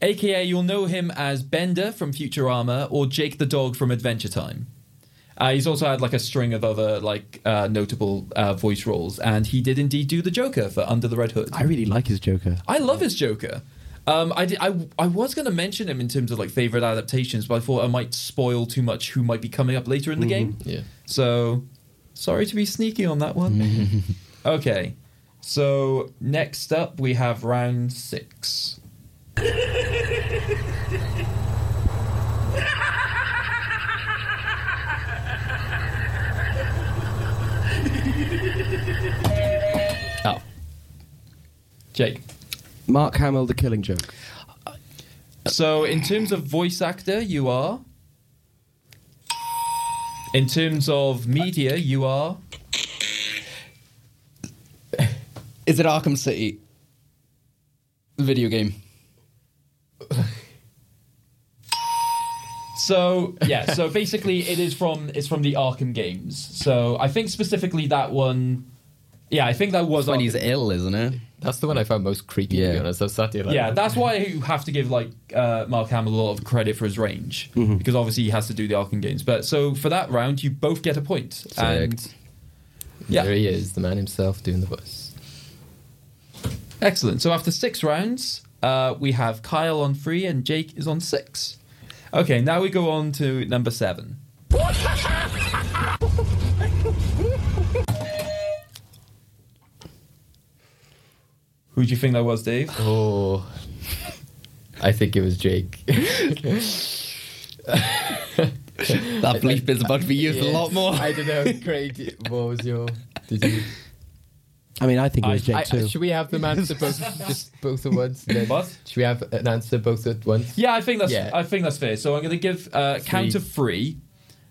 aka you'll know him as Bender from Futurama or Jake the Dog from Adventure Time. Uh, he's also had like a string of other like uh, notable uh, voice roles, and he did indeed do the Joker for Under the Red Hood. I really like his Joker. I love his Joker. Um, I, did, I, I was going to mention him in terms of like favorite adaptations, but I thought I might spoil too much who might be coming up later in the game. Yeah. So, sorry to be sneaky on that one. okay, so next up we have round six. Oh. Jake. Mark Hamill, The Killing Joke. So, in terms of voice actor, you are. In terms of media, you are. Is it Arkham City? The video game. So yeah, so basically it is from it's from the Arkham games. So I think specifically that one Yeah, I think that was when our- he's ill, isn't it? That's the one I found most creepy. To be honest, I sat there like, Yeah, that's why you have to give like uh, Mark Hamill a lot of credit for his range because obviously he has to do the Arkham games. But so for that round, you both get a point. And yeah. there he is, the man himself doing the voice. Excellent. So after six rounds, uh, we have Kyle on three and Jake is on six. Okay, now we go on to number seven. Who do you think that was, Dave? Oh, I think it was Jake. That bleep is about to be used a lot more. I don't know, Craig. What was your? Did you? I mean, I think it was Jake I, too. should we have them answer both, just both at once? Then? What? Should we have an answer both at once? Yeah, I think that's Yeah. I think that's fair. So I'm going to give uh, count Three. of three.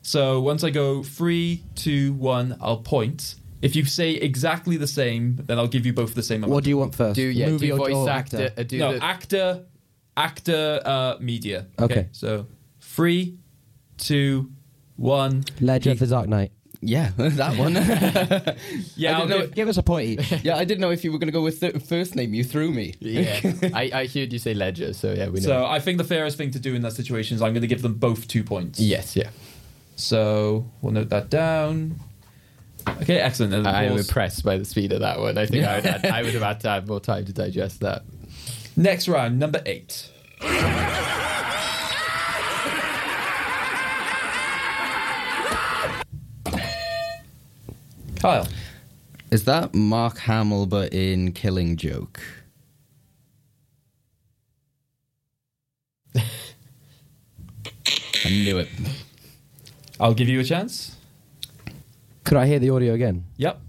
So once I go three, two, one, I'll point. If you say exactly the same, then I'll give you both the same amount. what do you want first? Do yeah, Movie do or, voice or actor? uh, do no, the, actor, actor, uh, media. Okay. So three, two, one. Legend of the Dark Knight. Yeah, that one. Yeah, I I'll know- give- Give us a point each. yeah, I didn't know if you were going to go with the first name. You threw me. yeah. I, I heard you say Ledger, so yeah, we know. so I think the fairest thing to do in that situation is I'm going to give them both two points. yes, yeah. So we'll note that down. Okay, excellent. And I am course- impressed by the speed of that one. I think I, would have, I would have had to have more time to digest that. Next round, number eight. Kyle. Is that Mark Hamill but in Killing Joke? I knew it. I'll give you a chance. Could I hear the audio again? Yep.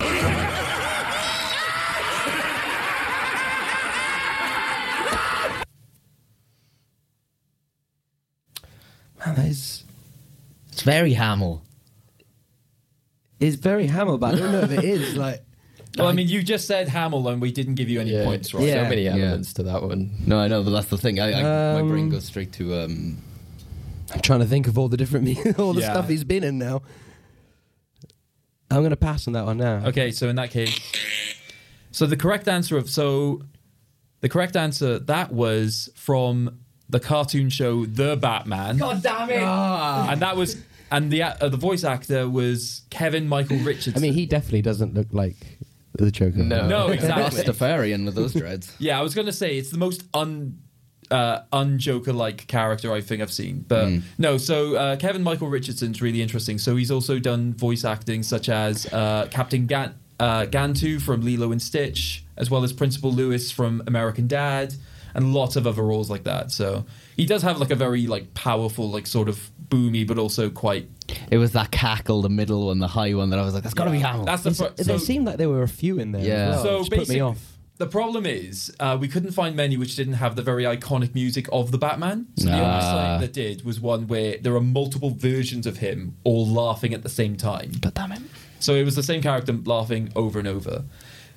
Man, that is It's very Hamill. It's very Hamill, but I don't know if it is. Like, Well, I mean, you just said Hamill and we didn't give you any Yeah. points, right? Yeah. So many Yeah. elements to that one. No, I know, but that's the thing. I, I, my Um, brain goes straight to um, I'm trying to think of all the different me- all the Yeah. stuff he's been in now. I'm gonna pass on that one now. Okay, so in that case, so the correct answer of so the correct answer that was from the cartoon show The Batman. God damn it! And that was and the uh, the voice actor was Kevin Michael Richardson. I mean, he definitely doesn't look like the Joker. No. no, exactly. Rastafarian with those dreads. Yeah, I was going to say it's the most un uh, unjoker like character I think I've seen. But no, so uh, Kevin Michael Richardson's really interesting. So he's also done voice acting such as uh, Captain Gan- uh, Gantu from Lilo and Stitch, as well as Principal Lewis from American Dad, and lots of other roles like that. So he does have like a very like powerful, like sort of boomy, but also quite. It was that cackle, the middle one, the high one that I was like, that's got to be Hamill. That's the It's- pro- there so- seemed like there were a few in there. Yeah. well, So which put me basic- off. The problem is, uh, we couldn't find many which didn't have the very iconic music of the Batman. So the only Ah. site that did was one where there are multiple versions of him all laughing at the same time. God damn it. So it was the same character laughing over and over.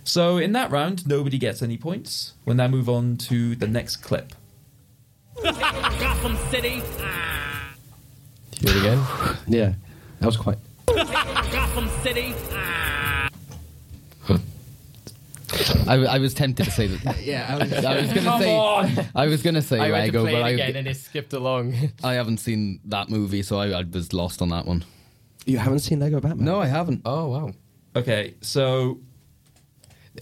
So in that round, nobody gets any points. We'll now move on to the next clip. Gotham City. Do it again. Yeah, that was quite. Gotham City. I, I was tempted to say that. yeah, I was, I was going to Come say. on! I was going to say I went to Lego, play but it I, again and it skipped along. I haven't seen that movie, so I, I was lost on that one. You haven't seen Lego Batman? No, I haven't. Oh wow. Okay, so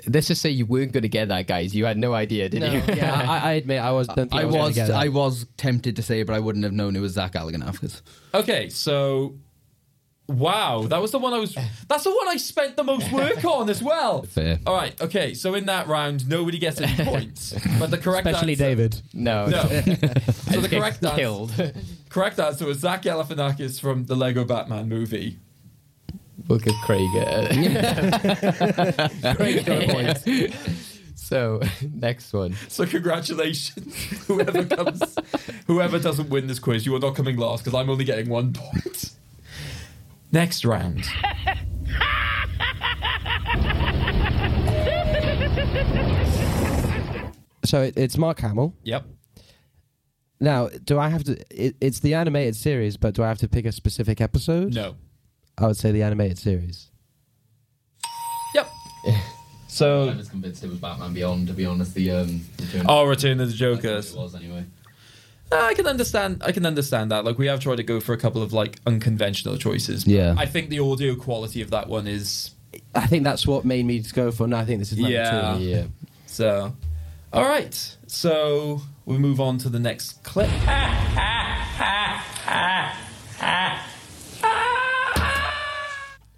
Let's just say you weren't going to get that, guys. You had no idea, did No, you? yeah, I, I admit I was. Don't think I I was. gonna was get that. I was tempted to say it, but I wouldn't have known it was Zach Galifianakis. okay, so wow, that was the one I was. That's the one I spent the most work on as well. Fair. All right, okay, so in that round, nobody gets any points, but the correct Especially answer, David. No. No. so the Get correct answer, killed. correct answer was Zach Galifianakis from the Lego Batman movie. Look at Craig. Craig's got a point. so next one. So congratulations, whoever comes, whoever doesn't win this quiz, you are not coming last because I'm only getting one point. Next round. So it, it's Mark Hamill. Yep. Now, do I have to? It, it's the animated series, but do I have to pick a specific episode? No. I would say the animated series. Yep. So, I was convinced it was Batman Beyond. To be honest, the um. Return oh, Return of the Joker. was anyway. I can understand. I can understand that. Like we have tried to go for a couple of like unconventional choices. but Yeah. I think the audio quality of that one is I think that's what made me go for. No, I think this is number Yeah. two. Yeah. so. All right, so we move on to the next clip.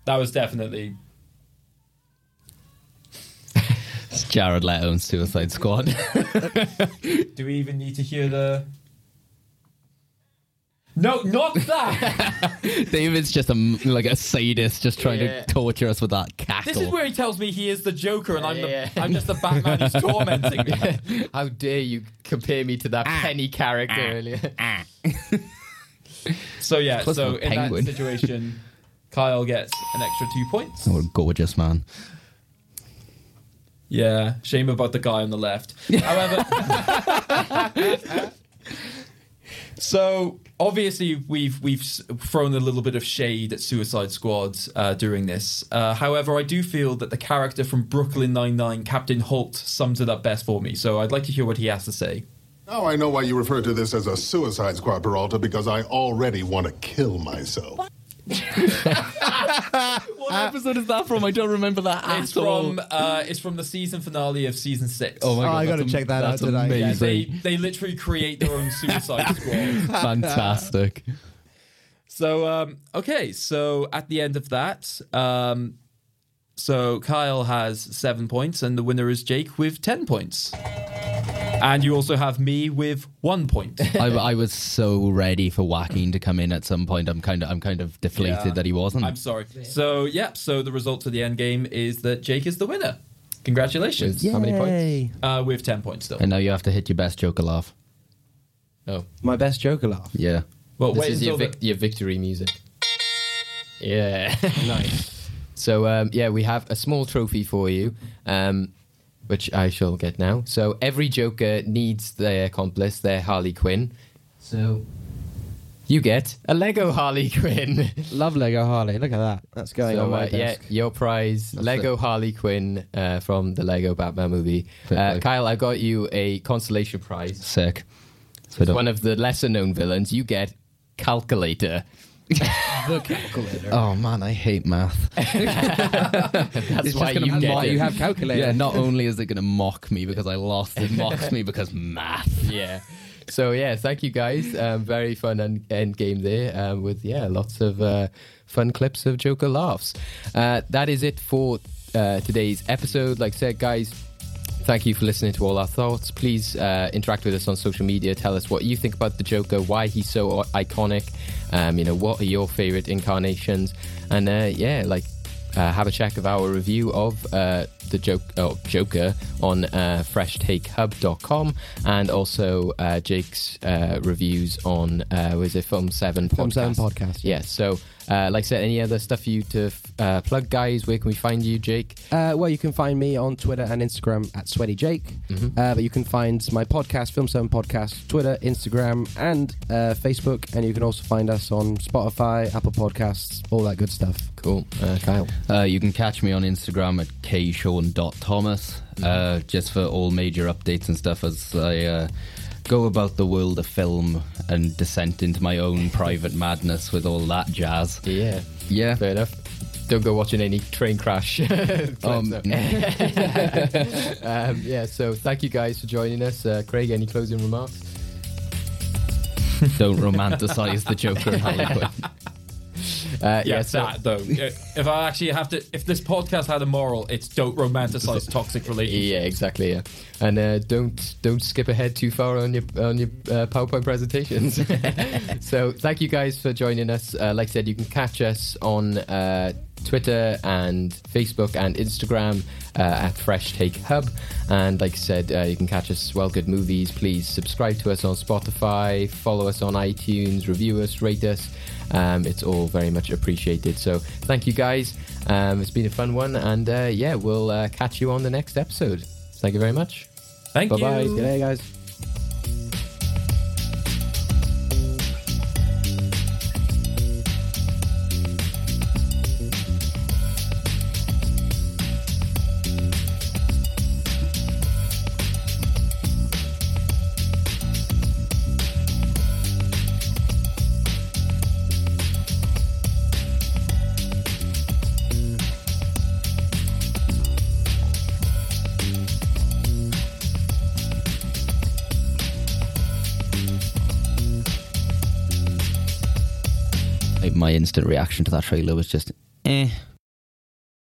that was definitely It's Jared Leto and Suicide Squad. Do we even need to hear the? No, not that. David's just a m- like a sadist, just trying Yeah. to torture us with that cackle. this is where he tells me he is the Joker, and I'm Yeah. the I'm just the Batman who's tormenting me. How dare you compare me to that ah. penny character ah. earlier? Ah. So yeah, so to a in penguin. that situation, Kyle gets an extra two points. oh, gorgeous man. Yeah, shame about the guy on the left. However, so obviously we've we've thrown a little bit of shade at Suicide Squad uh, during this. Uh, however, I do feel that the character from Brooklyn Nine Nine, Captain Holt, sums it up best for me. So I'd like to hear what he has to say. Now I know why you refer to this as a suicide squad, Peralta, because I already want to kill myself. What episode is that from? I don't remember that It's from uh, it's from the season finale of season six. Oh my Oh, god! I gotta that's check that that's out tonight. Yeah, Amazing. they they literally create their own Suicide Squad. Fantastic. So um, okay, so at the end of that, um, so Kyle has seven points, and the winner is Jake with ten points. And you also have me with one point. I, I was so ready for Joaquin to come in at some point. I'm kind of, I'm kind of deflated Yeah. that he wasn't. I'm sorry. So yeah, so the result of the end game is that Jake is the winner. Congratulations. How many points? Yay. Uh, with ten points still. and now you have to hit your best Joker laugh. Oh, My best Joker laugh. Yeah. Well, this wait is your, until vic- your victory music. Yeah, nice. So um, yeah, we have a small trophy for you, um, which I shall get now. So every Joker needs their accomplice, their Harley Quinn. So you get a Lego Harley Quinn. Love Lego Harley. Look at that. That's going so on my uh, yeah, your prize, Lego Harley Quinn uh, from the Lego Batman movie. Uh. Kyle, I got you a consolation prize. Sick. So One of the lesser known villains. You get Calculator. Oh man, I hate math. That's It's why just you get Why it. you have calculator? Yeah, not only is it going to mock me because I lost, it mocks me because math. yeah. So yeah, thank you guys. Um, very fun end, end game there um, with yeah lots of uh, fun clips of Joker laughs. Uh, that is it for uh, today's episode. Like I said, guys. Thank you for listening to all our thoughts. Please uh, interact with us on social media. Tell us what you think about the Joker, why he's so iconic. Um, you know, what are your favorite incarnations? And uh, yeah, like uh, have a check of our review of uh, the joke, oh, Joker on uh, freshtakehub.com and also uh, Jake's uh, reviews on, uh, was it Film 7 podcast? Film 7 podcast, yeah. Yes. So, uh, like I said, any other stuff for you to uh, plug, guys? Where can we find you, Jake? Uh, well, you can find me on Twitter and Instagram at Sweaty Jake. Uh, but you can find my podcast, Film 7 Podcast, Twitter, Instagram, and uh, Facebook. And you can also find us on Spotify, Apple Podcasts, all that good stuff. Cool. Uh, Kyle. Uh, you can catch me on Instagram at kshawn.thomas uh, just for all major updates and stuff as I uh, go about the world of film and descent into my own private madness with all that jazz. Yeah. Yeah. Fair enough. Don't go watching any train crash. Um, um, yeah, so thank you guys for joining us. Uh, Craig, any closing remarks? don't romanticize the Joker and Harley Quinn. Uh, Yeah, yeah, so, that though. if I actually have to, if this podcast had a moral, it's don't romanticize toxic relationships. yeah, exactly. Yeah, and uh, don't don't skip ahead too far on your on your uh, PowerPoint presentations. so thank you guys for joining us. Uh, like I said, you can catch us on uh, Twitter and Facebook and Instagram uh, at Fresh Take Hub. And like I said, uh, you can catch us Well Good Movies. Please subscribe to us on Spotify, follow us on iTunes, review us, rate us. Um, it's all very much appreciated. So thank you guys. Um, it's been a fun one, and uh, yeah, we'll uh, catch you on the next episode. Thank you very much. Thank you. Bye-bye. Good day, guys. My instant reaction to that trailer was just eh.